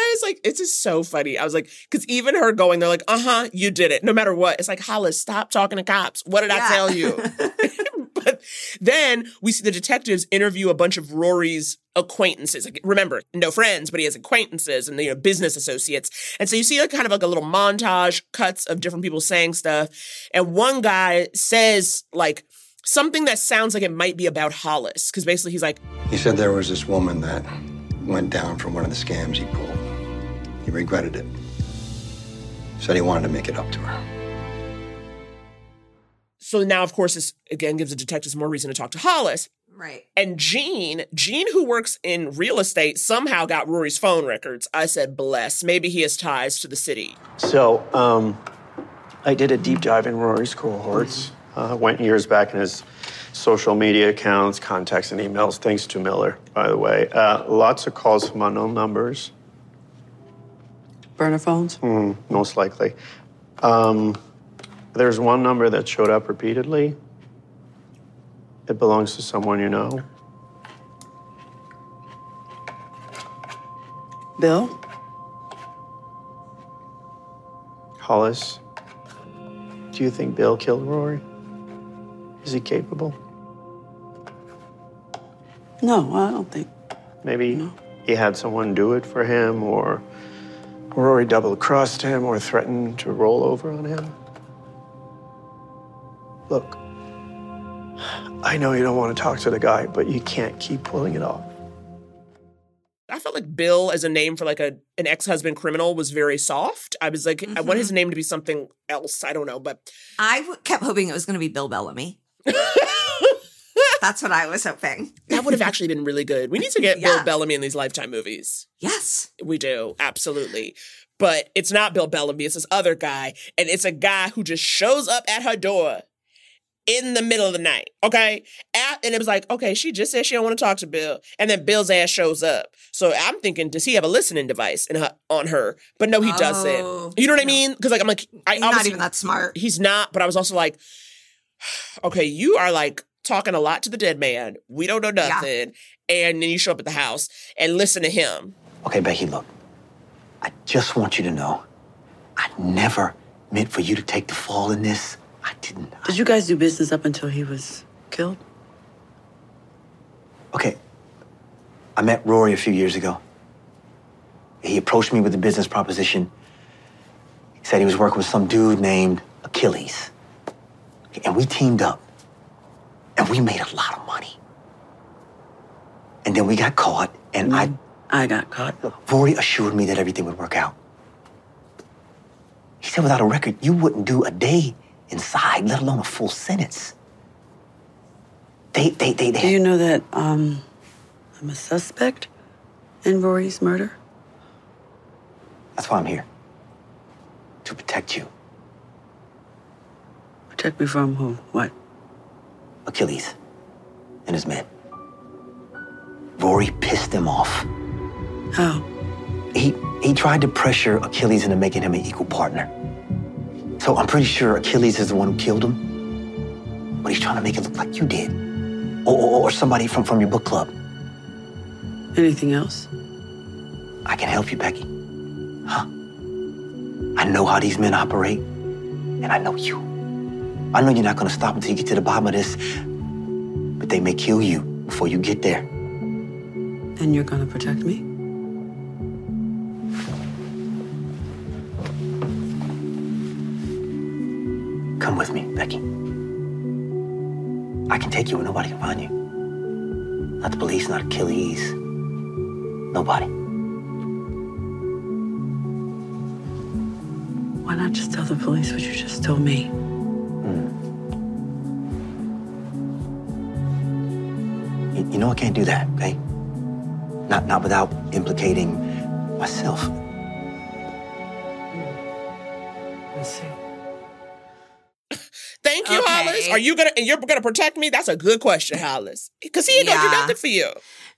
I was like, it's just so funny. I was like, because even her going, they're like, uh huh, you did it. No matter what. It's like, Hollis, stop talking to cops. What did I tell you? but then we see the detectives interview a bunch of Rory's acquaintances. Like, remember, no friends, but he has acquaintances and you know business associates. And so you see like kind of like a little montage cuts of different people saying stuff. And one guy says like something that sounds like it might be about Hollis. Because basically he's like, He said there was this woman that went down from one of the scams he pulled. He regretted it. Said he wanted to make it up to her. So now, of course, this again gives the detectives more reason to talk to Hollis. Right. And Gene, Gene, who works in real estate, somehow got Rory's phone records. I said, bless. Maybe he has ties to the city. So, um, I did a deep dive in Rory's cohorts. Uh, went years back in his social media accounts, contacts, and emails. Thanks to Miller, by the way. Uh, lots of calls from unknown numbers. Burner phones? Hmm, most likely. Um, there's one number that showed up repeatedly. It belongs to someone you know. Bill? Hollis, do you think Bill killed Rory? Is he capable? No, I don't think. Maybe he had someone do it for him, or Rory double crossed him, or threatened to roll over on him. Look, I know you don't want to talk to the guy, but you can't keep pulling it off. I felt like Bill as a name for like a an ex husband criminal was very soft. I was like, I want mm-hmm. his name to be something else. I don't know, but I w- kept hoping it was going to be Bill Bellamy. That's what I was hoping. that would have actually been really good. We need to get Bill Bellamy in these Lifetime movies. Yes. We do, absolutely. But it's not Bill Bellamy, it's this other guy. And it's a guy who just shows up at her door in the middle of the night. Okay. At, and it was like, okay, she just said she don't want to talk to Bill. And then Bill's ass shows up. So I'm thinking, does he have a listening device in her, on her? But no, he Oh, doesn't. You know what I mean? Because like I'm like, I He's not even that smart. He's not, but I was also like, okay, you are like talking a lot to the dead man. We don't know nothing. And then you show up at the house and listen to him. Okay, Becky, look. I just want you to know I never meant for you to take the fall in this. I didn't. Did you guys do business up until he was killed? Okay. I met Rory a few years ago. He approached me with a business proposition. He said he was working with some dude named Achilles. And we teamed up. And we made a lot of money. And then we got caught, and I. I got caught. Rory assured me that everything would work out. He said without a record, you wouldn't do a day inside, let alone a full sentence. They, they, they, they. Do you know that um, I'm a suspect in Rory's murder? That's why I'm here. To protect you. Protect me from who? What? Achilles and his men. Rory pissed them off. How? He he tried to pressure Achilles into making him an equal partner. So I'm pretty sure Achilles is the one who killed him. But he's trying to make it look like you did. Or, or, or somebody from, from your book club. Anything else? I can help you, Becky. Huh? I know how these men operate, and I know you. I know you're not gonna stop until you get to the bottom of this, but they may kill you before you get there. And you're gonna protect me? Come with me, Becky. I can take you where nobody can find you. Not the police, not Achilles. Nobody. Why not just tell the police what you just told me? Know I can't do that, okay? Not not without implicating myself. I see. Thank you, Hollis. Are you gonna and you're gonna protect me? That's a good question, Hollis. Because he ain't gonna do nothing for you.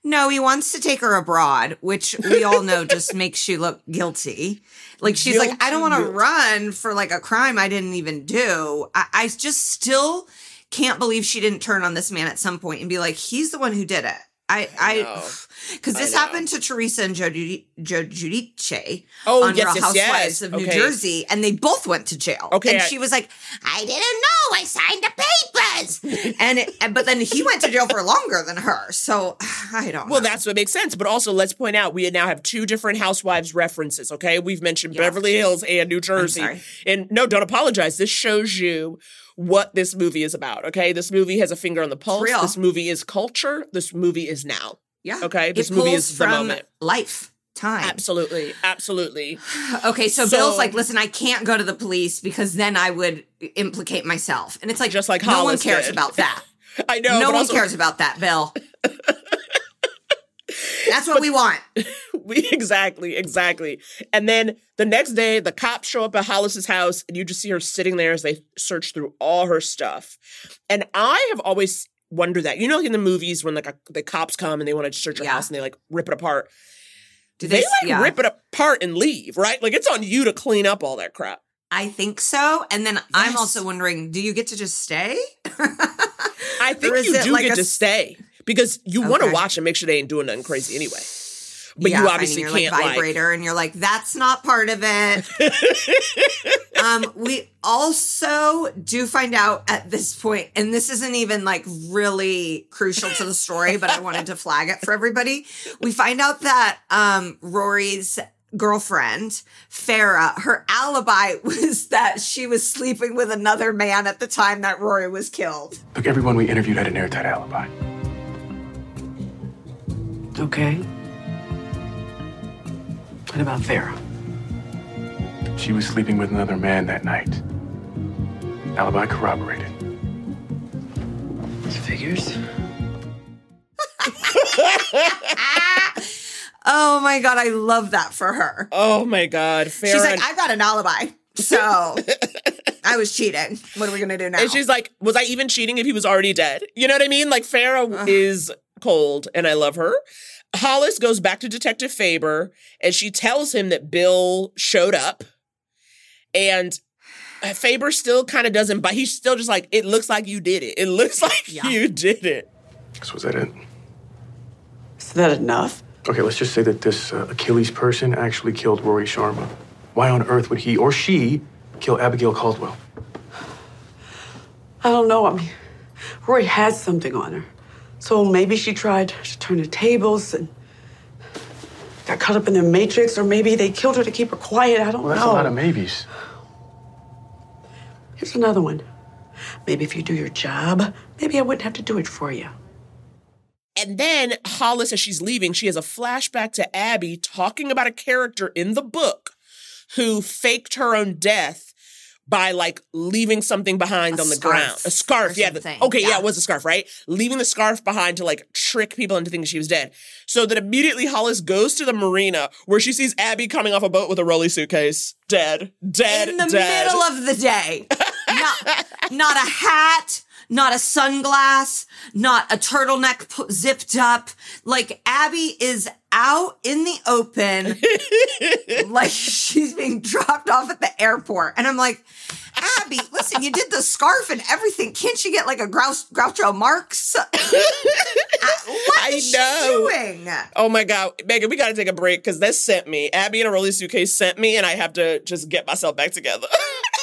No, he wants to take her abroad, which we all know just makes you look guilty. Like she's like, I don't want to run for like a crime I didn't even do. I, I just still can't believe she didn't turn on this man at some point and be like, he's the one who did it. I, I, because this know. happened to Teresa and Joe, Giudi- Joe Giudice Oh, on yes, Real yes, Housewives yes. of New Jersey, and they both went to jail. Okay, and I- she was like, I didn't know. I signed the papers. and it, but then he went to jail for longer than her. So I don't. Well, that's what makes sense. But also, let's point out we now have two different housewives references. Okay, we've mentioned Beverly Hills and New Jersey. And no, don't apologize. This shows you what this movie is about. Okay, this movie has a finger on the pulse. This movie is culture. This movie is now. Yeah. Okay. This movie is the moment. Life, time. Absolutely. Absolutely. Okay, so, So- Bill's like, listen, I can't go to the police because then I would implicate myself. And it's like, Just like no one cares did. about that. I know. no one also- cares about that, Bill. That's what we want. We exactly, exactly. And then the next day, the cops show up at Hollis's house, and you just see her sitting there as they search through all her stuff. And I have always wondered that. You know, like in the movies when like a, the cops come and they want to search your house and they like rip it apart. Do they, they- like yeah. rip it apart and leave, right? Like it's on you to clean up all that crap. I think so. And then I'm also wondering, do you get to just stay? I think you do like get a to stay because you want to watch and make sure they ain't doing nothing crazy anyway. But Yeah, you finding obviously your, can't like like, vibrator, and you're like, that's not part of it. um, we also do find out at this point, and this isn't even like really crucial to the story, but I wanted to flag it for everybody. We find out that um, Rory's girlfriend, Farah, her alibi was that she was sleeping with another man at the time that Rory was killed. Look, everyone we interviewed had an airtight alibi. Okay. What about Vera? She was sleeping with another man that night. Alibi corroborated. Figures. Oh my God, I love that for her. Oh my God, Farah. She's like, I've got an alibi. So I was cheating. What are we gonna do now? And she's like, was I even cheating if he was already dead? You know what I mean? Like Farrah is cold and I love her. Hollis goes back to Detective Faber and she tells him that Bill showed up and uh, Faber still kind of doesn't, but he's still just like, it looks like you did it. It looks like you did it. So was that it? Is that enough? Okay, let's just say that this uh, Achilles person actually killed Rory Sharma. Why on earth would he or she kill Abigail Caldwell? I don't know. I mean, Rory had something on her. So maybe she tried to turn the tables and got caught up in the matrix, or maybe they killed her to keep her quiet. I don't Well, that's know. a lot of maybes. Here's another one. Maybe if you do your job, maybe I wouldn't have to do it for you. And then Hollis, as she's leaving, she has a flashback to Abby talking about a character in the book who faked her own death by like leaving something behind on the scarf ground. A scarf, or yeah. the- okay, yeah. yeah. it was a scarf, right? Leaving the scarf behind to like trick people into thinking she was dead. So that immediately Hollis goes to the marina where she sees Abby coming off a boat with a rolly suitcase, dead, dead, in the dead. middle of the day. not, not a hat, not a sunglass, not a turtleneck zipped up. Like Abby is out in the open, like she's being dropped off at the airport. And I'm like, Abby, listen, you did the scarf and everything. Can't you get like a Grouse, Groucho Marx? Uh, I know. doing? Oh my god, Megan, we got to take a break because this sent me. Abby in a rolly suitcase sent me, and I have to just get myself back together.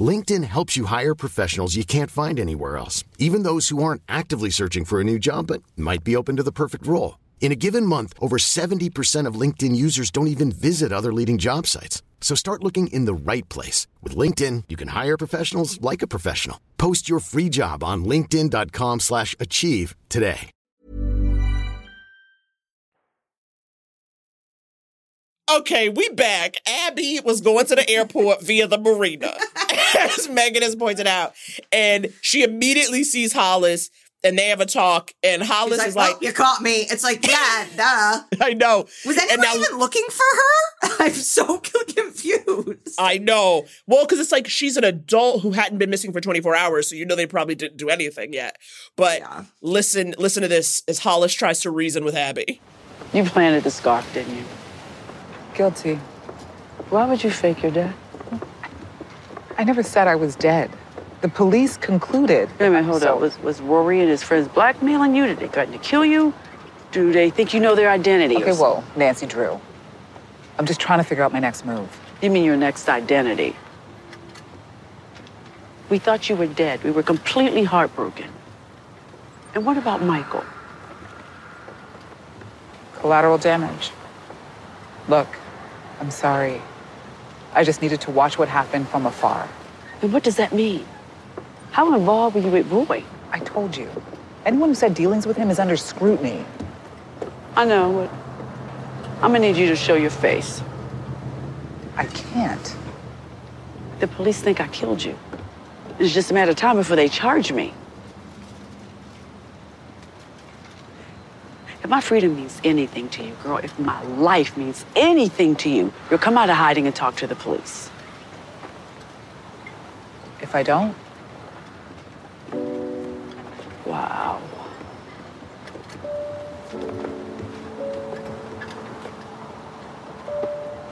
LinkedIn helps you hire professionals you can't find anywhere else, even those who aren't actively searching for a new job but might be open to the perfect role. In a given month, over 70% of LinkedIn users don't even visit other leading job sites. So start looking in the right place. With LinkedIn, you can hire professionals like a professional. Post your free job on linkedin.com slash achieve today. Okay, we back. Abby was going to the airport via the marina, as Megan has pointed out. And she immediately sees Hollis and they have a talk. And Hollis She's like, is like, "Oh, you caught me. It's like, yeah, duh. I know. Was anyone now- even looking for her? I'm so confused. I know. Well, because it's like she's an adult who hadn't been missing for 24 hours, so you know they probably didn't do anything yet. But listen, listen to this as Hollis tries to reason with Abby. You planted the scarf, didn't you? Guilty. Why would you fake your death? I never said I was dead. The police concluded. Wait a minute, hold So- up. Was, was Rory and his friends blackmailing you? Did they threaten to kill you? Do they think you know their identity? Okay, something? whoa, Nancy Drew. I'm just trying to figure out my next move. You mean your next identity? We thought you were dead. We were completely heartbroken. And what about Michael? Collateral damage. Look, I'm sorry. I just needed to watch what happened from afar. And what does that mean? How involved were you with Roy? I told you. Anyone who said dealings with him is under scrutiny. I know, but I'm gonna need you to show your face. I can't. The police think I killed you. It's just a matter of time before they charge me. My freedom means anything to you, girl, if my life means anything to you, you'll come out of hiding and talk to the police. If I don't, Wow.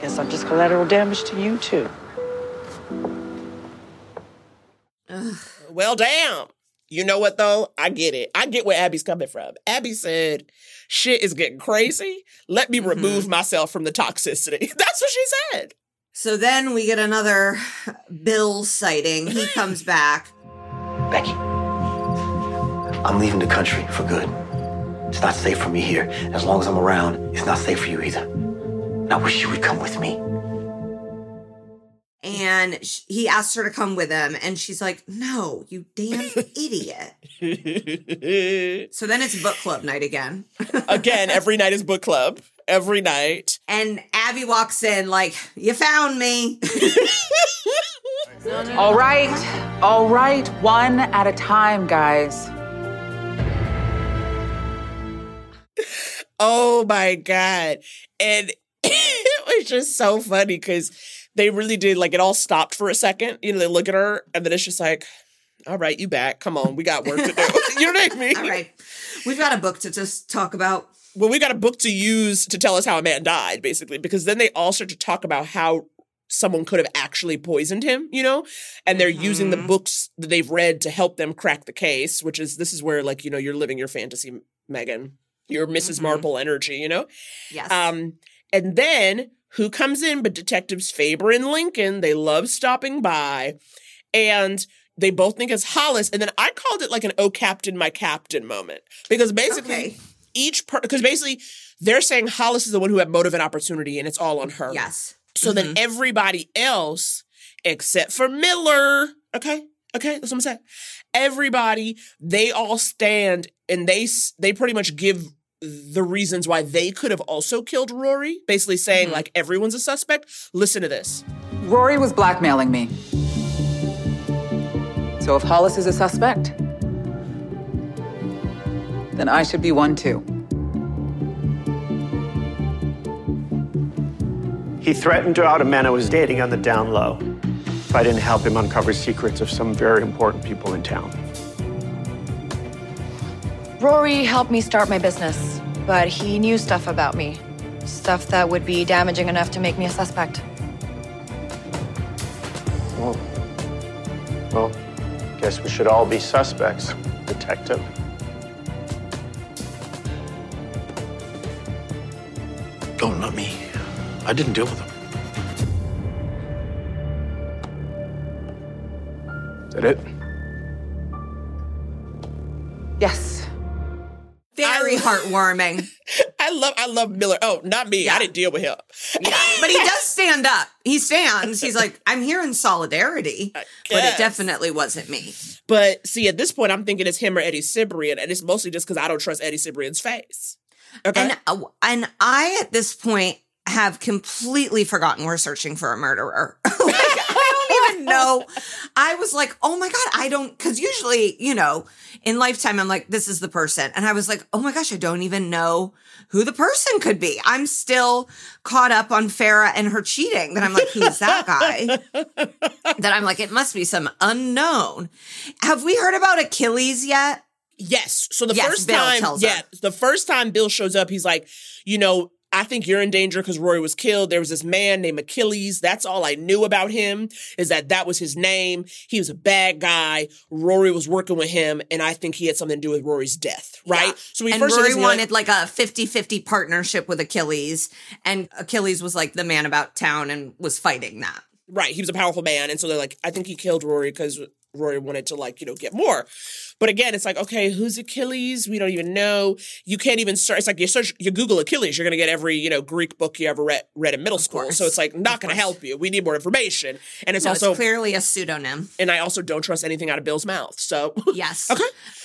Guess I'm just collateral damage to you, too. Well, damn. You know what though? I get it. I get where Abby's coming from. Abby said, shit is getting crazy. Let me mm-hmm. remove myself from the toxicity. That's what she said. So then we get another Bill sighting. He comes back. Becky, I'm leaving the country for good. It's not safe for me here. As long as I'm around, it's not safe for you either. And I wish you would come with me. And sh- he asked her to come with him. And she's like, no, you damn idiot. so then it's book club night again. Again, every night is book club. Every night. And Abby walks in like, you found me. All right, all right, one at a time, guys. Oh my God. And it was just so funny because they really did like it all stopped for a second. You know, they look at her and then it's just like, all right, you back. Come on, we got work to do. you know what I mean? All right. We've got a book to just talk about. Well, we got a book to use to tell us how a man died, basically, because then they all start to talk about how someone could have actually poisoned him, you know? And they're using the books that they've read to help them crack the case, which is this is where, like, you know, you're living your fantasy, Megan. Your missus Marple energy, you know? Yes. Um, and then who comes in but detectives Faber and Lincoln? They love stopping by. And they both think it's Hollis. And then I called it like an Oh Captain, My Captain moment. Because basically each per because basically they're saying Hollis is the one who had motive and opportunity and it's all on her. Yes. So then mm-hmm. everybody else, except for Miller, okay, okay, that's what I'm saying. Everybody, they all stand and they they pretty much give the reasons why they could have also killed Rory, basically saying mm-hmm. like everyone's a suspect. Listen to this. Rory was blackmailing me. So if Hollis is a suspect, then I should be one too. He threatened to out a man I was dating on the down low if I didn't help him uncover secrets of some very important people in town. Rory helped me start my business, but he knew stuff about me. Stuff that would be damaging enough to make me a suspect. Well, well, guess we should all be suspects, detective. Oh, not me. I didn't deal with him. Is that it? Yes. Very heartwarming. I love I love Miller. Oh, not me. I didn't deal with him. Yeah, but he does stand up. He stands. He's like, I'm here in solidarity, but it definitely wasn't me. But see, at this point, I'm thinking it's him or Eddie Cibrian, and it's mostly just because I don't trust Eddie Cibrian's face. Okay. And uh, and I at this point have completely forgotten we're searching for a murderer. even know. I was like, oh my god, I don't because usually, you know, in lifetime, I'm like, this is the person, and I was like, oh my gosh, I don't even know who the person could be. I'm still caught up on Farah and her cheating. That I'm like, who's that guy? that I'm like, it must be some unknown. Have we heard about Achilles yet? Yes. So the Yes, first Bill time, tells yeah, her. the first time Bill shows up, he's like, you know, I think you're in danger because Rory was killed. There was this man named Achilles. That's all I knew about him is that that was his name. He was a bad guy. Rory was working with him, and I think he had something to do with Rory's death. Right. So we and first Rory he's like- wanted like a 50-50 partnership with Achilles. And Achilles was like the man about town and was fighting that. Right. He was a powerful man. And so they're like, I think he killed Rory because Rory wanted to like, you know, get more. But again, it's like, okay, who's Achilles? We don't even know. You can't even search. It's like you search, you Google Achilles, you're going to get every, you know, Greek book you ever read, read in middle school. So it's like not going to help you. We need more information. And it's No, also clearly a pseudonym. And I also don't trust anything out of Bill's mouth. So Yes. okay.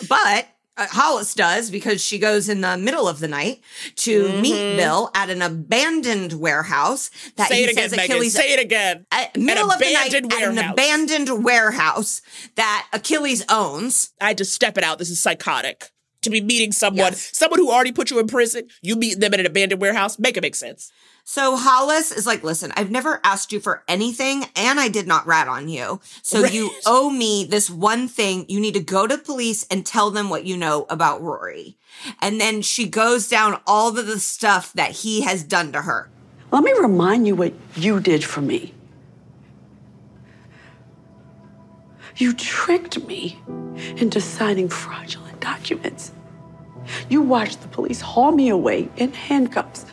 But uh, Hollis does because she goes in the middle of the night to meet Mhm. Bill at an abandoned warehouse that Say he it again, says Megan. Achilles Say it again. Uh, middle of the night abandoned at an abandoned warehouse that Achilles owns. I had to step it out. This is psychotic. To be meeting someone, someone who already put you in prison, you meet them in an abandoned warehouse, make it make sense. So Hollis is like, listen, I've never asked you for anything and I did not rat on you. So Right. you owe me this one thing. You need to go to police and tell them what you know about Rory. And then she goes down all of the stuff that he has done to her. Let me remind you what you did for me. You tricked me into signing fraudulent documents. You watched the police haul me away in handcuffs.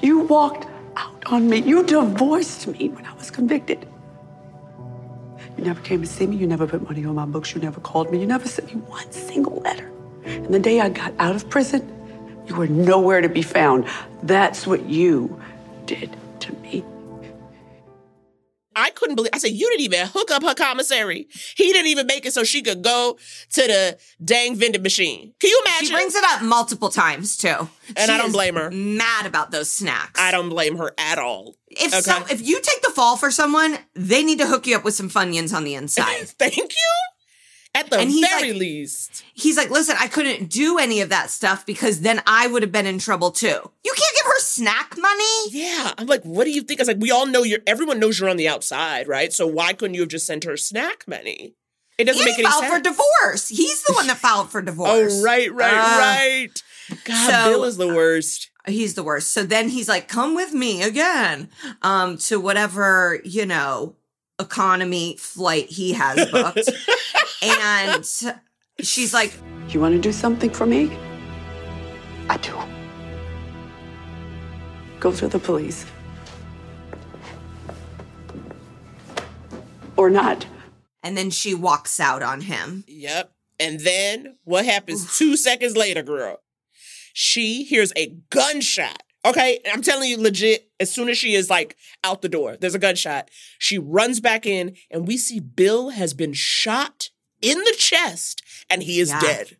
You walked out on me. You divorced me when I was convicted. You never came to see me. You never put money on my books. You never called me. You never sent me one single letter. And the day I got out of prison, you were nowhere to be found. That's what you did to me. I couldn't believe. I said, "You didn't even hook up her commissary. He didn't even make it so she could go to the dang vending machine. Can you imagine?" She brings it up multiple times too, And She I don't blame her. Mad about those snacks. I don't blame her at all. If Okay? so, if you take the fall for someone, they need to hook you up with some Funyuns on the inside. Thank you. At the And he's very like- least. He's like, listen, I couldn't do any of that stuff because then I would have been in trouble too. You can't give her snack money. Yeah, I'm like, what do you think? I was like, we all know you're. Everyone knows you're on the outside, right? So why couldn't you have just sent her snack money? It doesn't And make he any filed sense. for divorce. He's the one that filed for divorce. Oh, right, right, Uh, right. God, so- Bill is the worst. He's the worst. So then he's like, come with me again um, to whatever, you know, economy flight he has booked. and she's like, You want to do something for me? I do. Go to the police. Or not. and then she walks out on him. Yep. And then what happens two seconds later, girl? She hears a gunshot. Okay, I'm telling you legit, as soon as she is like out the door, there's a gunshot. She runs back in, and we see Bill has been shot in the chest and he is Yeah. dead.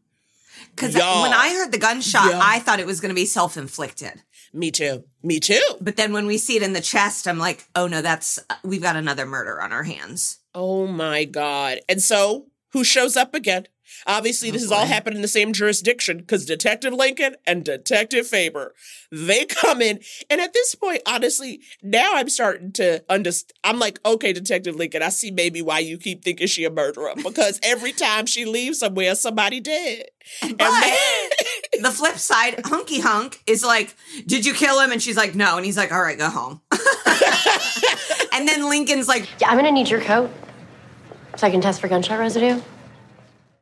Because when I heard the gunshot, Yeah. I thought it was going to be self inflicted. Me too. Me too. But then when we see it in the chest, I'm like, oh no, that's, we've got another murder on our hands. Oh my God. And so, who shows up again? Obviously, this has all happened in the same jurisdiction because Detective Lincoln and Detective Faber, they come in. And at this point, honestly, now I'm starting to understand. I'm like, okay, Detective Lincoln, I see maybe why you keep thinking she a murderer because every time she leaves somewhere, somebody dead. But then- the flip side, Hunky Hunk is like, Did you kill him? And she's like, No. And he's like, All right, go home. and then Lincoln's like, Yeah, I'm gonna need your coat so I can test for gunshot residue.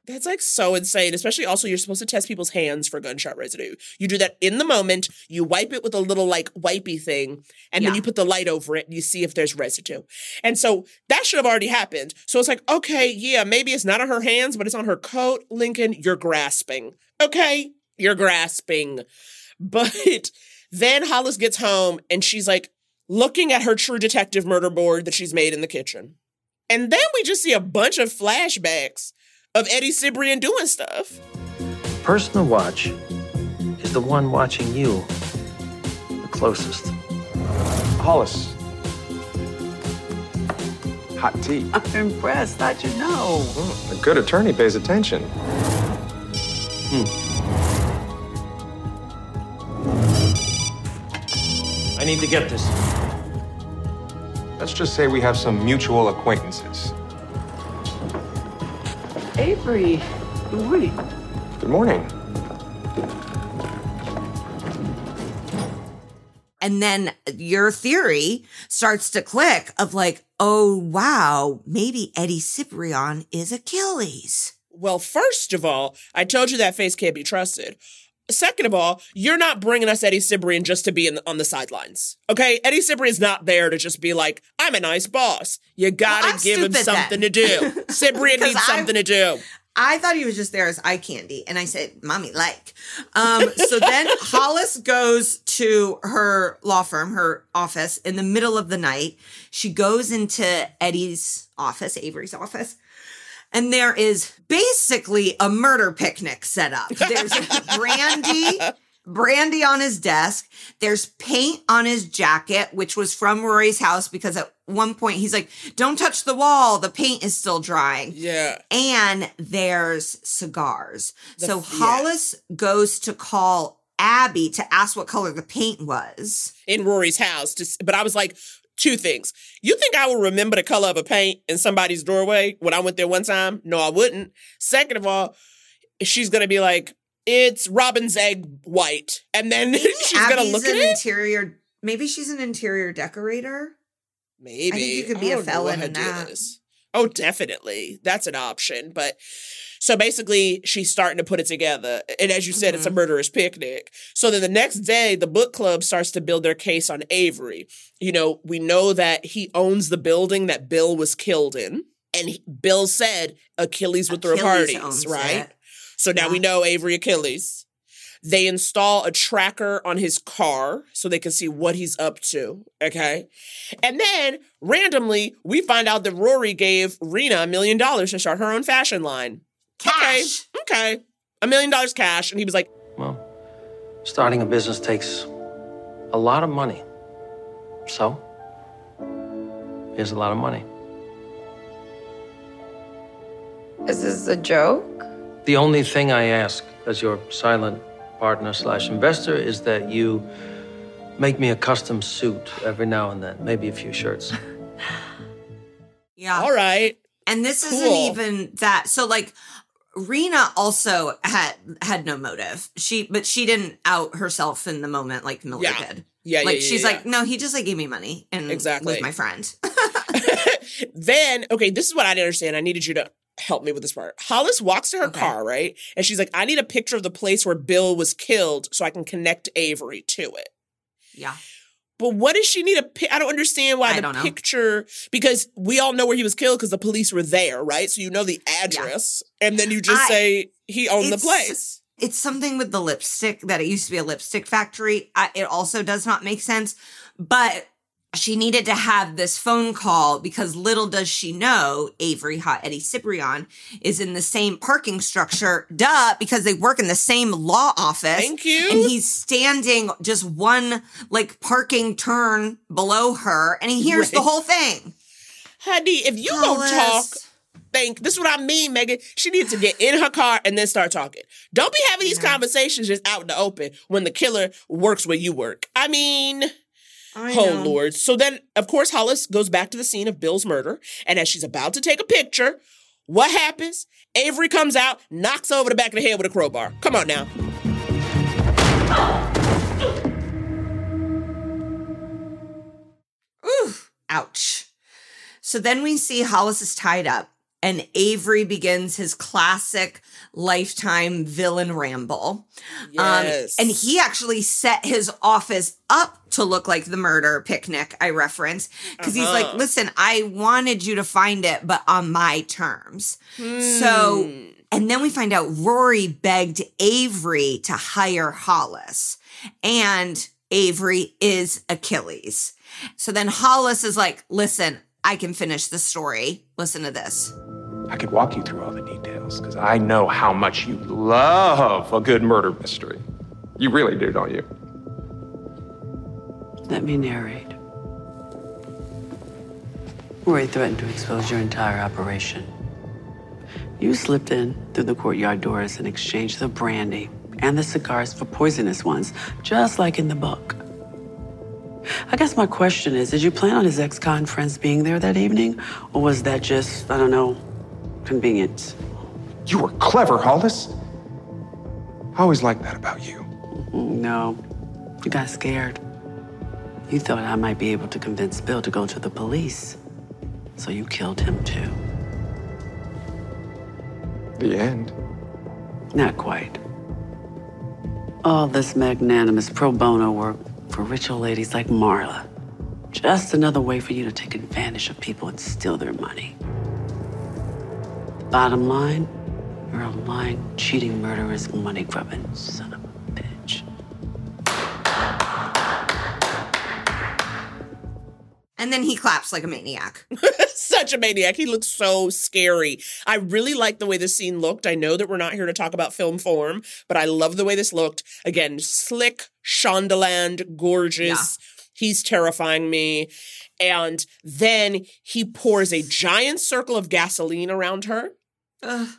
That's like so insane. Especially also, you're supposed to test people's hands for gunshot residue. You do that in the moment. You wipe it with a little like wipey thing, and then you put the light over it and you see if there's residue. And so that should have already happened. So it's like, okay, yeah, maybe it's not on her hands, but it's on her coat. Lincoln, you're grasping. Okay, you're grasping. But then Hollis gets home and she's like looking at her true detective murder board that she's made in the kitchen. And then we just see a bunch of flashbacks of Eddie Cibrian doing stuff. Person to watch is the one watching you the closest. Hollis. Hot tea. I'm impressed. How'd you know? A good attorney pays attention. Hmm. I need to get this. Let's just say we have some mutual acquaintances. Avery, good morning. Good morning. and then your theory starts to click of like, oh wow, maybe Eddie Cibrian is Achilles. Well, first of all, I told you that face can't be trusted. Second of all, you're not bringing us Eddie Cibrian just to be in, on the sidelines. Okay? Eddie Cibrian's not there to just be like, I'm a nice boss. You gotta I'm give him something then. to do. Cibrian needs I'm- something to do. I thought he was just there as eye candy, and I said, "Mommy, like." Um, so then Hollis goes to her law firm, her office, in the middle of the night. She goes into Eddie's office, Avery's office, and there is basically a murder picnic set up. There's brandy. Brandy on his desk. There's paint on his jacket, which was from Rory's house because at one point he's like, Don't touch the wall. The paint is still drying. Yeah. And there's cigars. The- so yeah. Hollis goes to call Abby to ask what color the paint was. in Rory's house. To, but I was like, two things. You think I will remember the color of a paint in somebody's doorway when I went there one time? No, I wouldn't. Second of all, she's gonna be like, it's Robin's egg white, and then she's gonna Abby's look at an it. interior. Maybe she's an interior decorator. Maybe I think you could be a felon in that. is. Oh, definitely. That's an option. But so basically, she's starting to put it together. And as you said, it's a Mm-hmm. murderous picnic. So then the next day, the book club starts to build their case on Avery. You know, we know that he owns the building that Bill was killed in. And he, Bill said Achilles would throw Achilles parties, right? it. So now we know Avery Achilles. They install a tracker on his car so they can see what he's up to. Okay. And then randomly, we find out that Rory gave Rena a million dollars to start her own fashion line. Cash. Okay. Okay. A million dollars cash. And he was like, Well, starting a business takes a lot of money. So, here's a lot of money. Is this a joke? The only thing I ask as your silent partner slash investor is that you make me a custom suit every now and then, maybe a few shirts. Yeah. All right. And this isn't even that. So like Rena also had had no motive. She but she didn't out herself in the moment like Miller Yeah. did. Yeah, yeah, Like yeah, she's yeah. like, no, he just like gave me money and Exactly. was my friend. then, okay, this is what I didn't understand. I needed you to help me with this part. Hollis walks to her car, right? And she's like, I need a picture of the place where Bill was killed so I can connect Avery to it. Yeah. But what does she need a I don't understand why I the picture because we all know where he was killed because the police were there, right? So you know the address, and then you just I- say he owned the place. It's something with the lipstick that it used to be a lipstick factory. I, it also does not make sense, but she needed to have this phone call because little does she know Avery Hot Eddie Cibrian is in the same parking structure. Duh, because they work in the same law office. Thank you. And he's standing just one like parking turn below her and he hears the whole thing. Honey, if you don't talk, think this is what I mean, Megan. She needs to get in her car and then start talking. Don't be having these conversations just out in the open when the killer works where you work. I mean, I oh know. Lord. So then, of course, Hollis goes back to the scene of Bill's murder, and as she's about to take a picture, what happens? Avery comes out, knocks over the back of the head with a crowbar. Come on now. Ooh, ouch. So then we see Hollis is tied up, and Avery begins his classic lifetime villain ramble. Yes. Um, and he actually set his office up to look like the murder picnic I reference because he's like, Uh-huh. listen, I wanted you to find it, but on my terms. So, Hmm. and then we find out Rory begged Avery to hire Hollis, and Avery is Achilles. So then Hollis is like, listen, I can finish the story. Listen to this. I could walk you through all the details because I know how much you love a good murder mystery. You really do, don't you? Let me narrate. Roy threatened to expose your entire operation. You slipped in through the courtyard doors and exchanged the brandy and the cigars for poisonous ones, just like in the book. I guess my question is did you plan on his ex con friends being there that evening? Or was that just, I don't know, convenience? You were clever, Hollis. I always liked that about you. No, you got scared. You thought I might be able to convince Bill to go to the police. So you killed him too. The end. Not quite. All this magnanimous pro bono work for rich old ladies like Marla. Just another way for you to take advantage of people and steal their money. Bottom line, you're a lying, cheating, murderous, money grubbing son of a bitch. And then he claps like a maniac. Such a maniac. He looks so scary. I really like the way this scene looked. I know that we're not here to talk about film form, but I love the way this looked. Again, slick, Shondaland, gorgeous. He's terrifying me. And then he pours a giant circle of gasoline around her.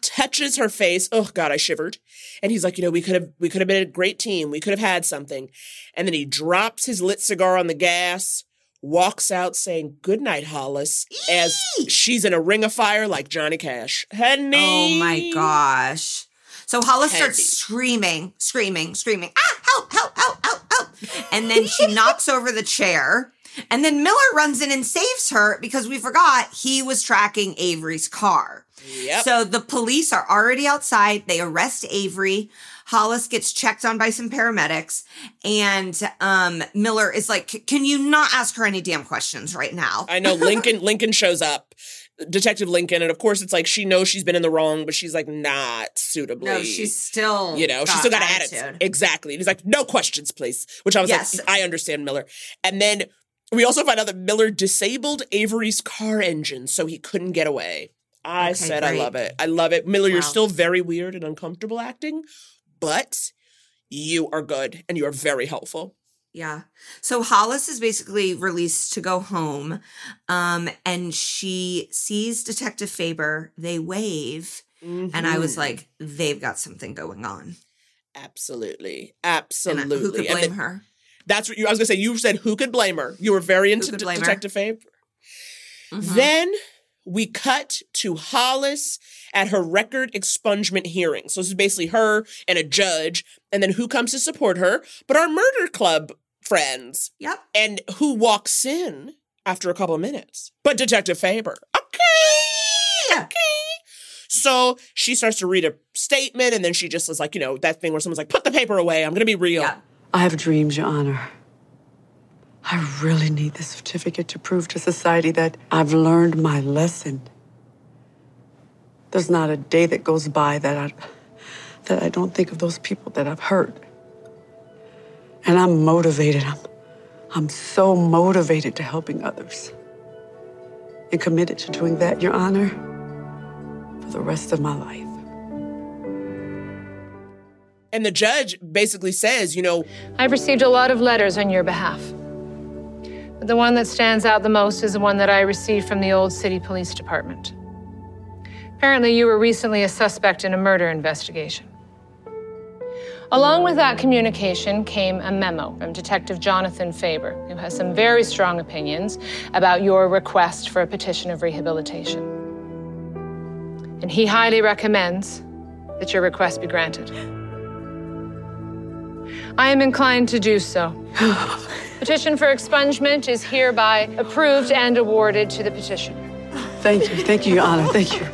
Touches her face. Oh God, I shivered. And he's like, you know, we could have we could have been a great team. We could have had something. And then he drops his lit cigar on the gas, walks out saying, Good night, Hollis, as she's in a ring of fire like Johnny Cash. Honey. Oh my gosh. So Hollis starts screaming, screaming, screaming, ah, help, help, help, help, help. And then she knocks over the chair And then Miller runs in and saves her because we forgot he was tracking Avery's car. Yep. So the police are already outside. They arrest Avery. Hollis gets checked on by some paramedics, and um, Miller is like, "Can you not ask her any damn questions right now?" I know Lincoln Lincoln shows up. Detective Lincoln, and of course it's like she knows she's been in the wrong, but she's like not suitably. No, she's still, you know, she's got still got attitude. attitude. Exactly. And he's like, no questions, please. Which I was Yes. like, I understand Miller. And then we also find out that Miller disabled Avery's car engine so he couldn't get away. I Okay, said I love it. I love it. Miller, you're still very weird and uncomfortable acting, but you are good and you are very helpful. Yeah. So Hollis is basically released to go home. Um, and she sees Detective Faber. They wave. And I was Mhm. like, they've got something going on. Absolutely. And Absolutely. who could And blame then- her? That's what you I was gonna say. You said who could blame her? You were very into De-? Detective Faber. Mhm. Then we cut to Hollis at her record expungement hearing. So this is basically her and a judge, and then who comes to support her? But our murder club friends. Yep. And who walks in after a couple of minutes? But Detective Faber. Okay. Okay. So she starts to read a statement, and then she just is like, you know, that thing where someone's like, put the paper away. I'm gonna be real. I have dreams, Your Honor. I really need this certificate to prove to society that I've learned my lesson. There's not a day that goes by that I that I don't think of those people that I've hurt. And I'm motivated. I'm I'm so motivated to helping others. And committed to doing that, Your Honor, for the rest of my life. And the judge basically says, you know, I've received a lot of letters on your behalf. But the one that stands out the most is the one that I received from the Old City Police Department. Apparently, you were recently a suspect in a murder investigation. Along with that communication came a memo from Detective Jonathan Faber, who has some very strong opinions about your request for a petition of rehabilitation. And he highly recommends that your request be granted. I am inclined to do so. Petition for expungement is hereby approved and awarded to the petitioner. Thank you. Thank you, Your Honor. Thank you.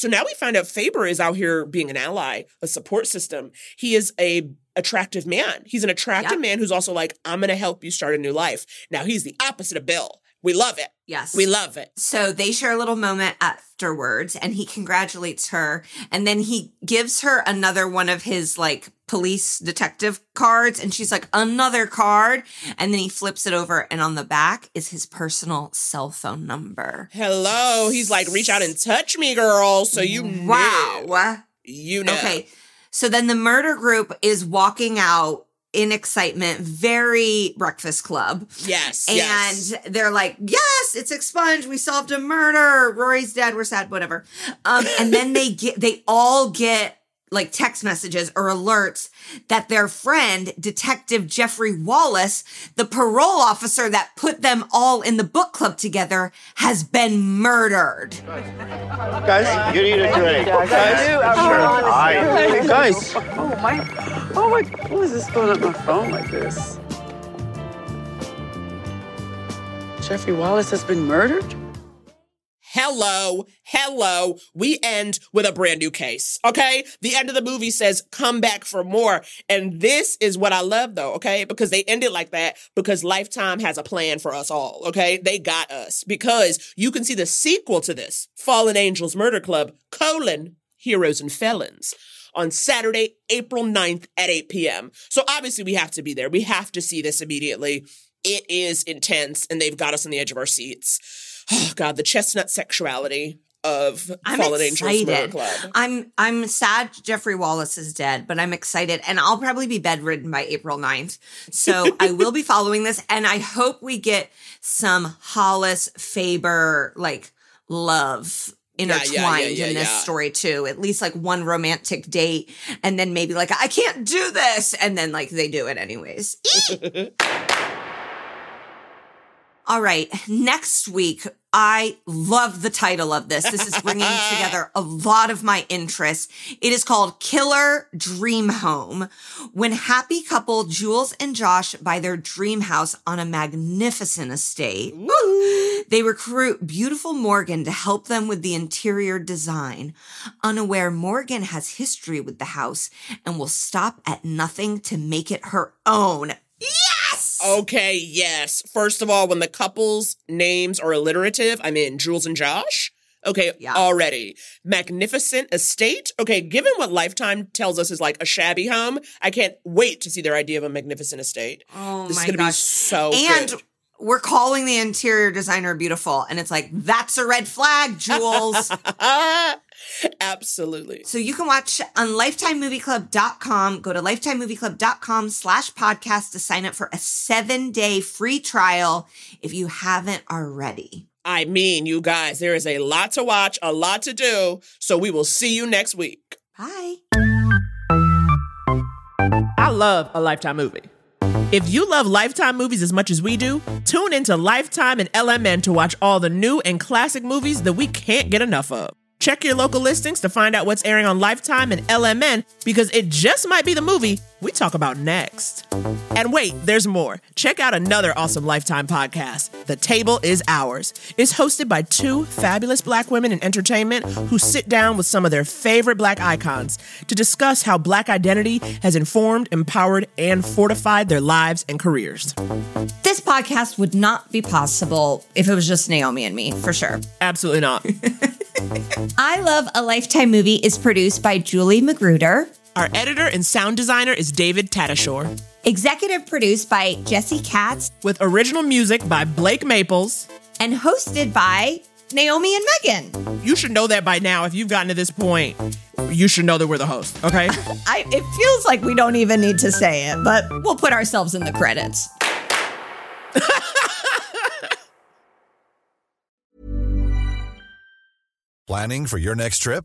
So now we find out Faber is out here being an ally, a support system. He is a attractive man. He's an attractive man who's also like, I'm gonna help you start a new life. Now he's the opposite of Bill. We love it. Yes. We love it. So they share a little moment afterwards and he congratulates her. And then he gives her another one of his like police detective cards. And she's like, another card. And then he flips it over. And on the back is his personal cell phone number. Hello. He's like, reach out and touch me, girl. So you Wow. know. You know. Okay. So then the murder group is walking out in excitement, very Breakfast Club. Yes. And yes. they're like, yes, it's expunged. We solved a murder. Rory's dead. We're sad, whatever. Um, and then they get, they all get like text messages or alerts that their friend, Detective Jeffrey Wallace, the parole officer that put them all in the book club together, has been murdered. Guys, you need a drink. Guys, Guys, I do. I'm sure. honest. Hi. Guys. Oh my! Oh my! What is this going up my phone like this? Jeffrey Wallace has been murdered. Hello, hello. We end with a brand new case. Okay. The end of the movie says, come back for more. And this is what I love though. Okay. Because they end it like that because Lifetime has a plan for us all. Okay. They got us because you can see the sequel to this Fallen Angels Murder Club, colon, Heroes and Felons on Saturday, April 9th at 8 p.m. So obviously we have to be there. We have to see this immediately. It is intense and they've got us on the edge of our seats. Oh God, the chestnut sexuality of I'm Fallen Angels Murder excited. Club. I'm I'm sad Jeffrey Wallace is dead, but I'm excited and I'll probably be bedridden by April 9th. So I will be following this and I hope we get some Hollis Faber like love Yeah, yeah, intertwined yeah, in this yeah. story too. At least like one romantic date and then maybe like I can't do this and then like they do it anyways. All right. Next week, I love the title of this. This is bringing together a lot of my interests. It is called Killer Dream Home. When happy couple Jules and Josh buy their dream house on a magnificent estate, they recruit beautiful Morgan to help them with the interior design. Unaware Morgan has history with the house and will stop at nothing to make it her own. Okay, yes. First of all, when the couple's names are alliterative, I'm in Jules and Josh. Okay, yeah. already. Magnificent estate. Okay, given what Lifetime tells us is like a shabby home, I can't wait to see their idea of a magnificent estate. Oh this my is gonna be so and good. We're calling the interior designer beautiful. And it's like, that's a red flag, Jules. Absolutely. So you can watch on lifetimemovieclub.com. Go to lifetimemovieclub.com slash podcast to sign up for a seven day free trial if you haven't already. I mean, you guys, there is a lot to watch, a lot to do. So we will see you next week. Bye. I love a Lifetime movie. If you love Lifetime movies as much as we do, tune into Lifetime and LMN to watch all the new and classic movies that we can't get enough of. Check your local listings to find out what's airing on Lifetime and LMN because it just might be the movie we talk about next. And wait, there's more. Check out another awesome Lifetime podcast, The Table is Ours. It's hosted by two fabulous black women in entertainment who sit down with some of their favorite black icons to discuss how black identity has informed, empowered, and fortified their lives and careers. This podcast would not be possible if it was just Naomi and me, for sure. Absolutely not. I Love a Lifetime Movie is produced by Julie Magruder. Our editor and sound designer is David Tatashore. Executive produced by Jesse Katz. With original music by Blake Maples. And hosted by Naomi and Megan. You should know that by now. If you've gotten to this point, you should know that we're the host, okay? I, it feels like we don't even need to say it, but we'll put ourselves in the credits. Planning for your next trip?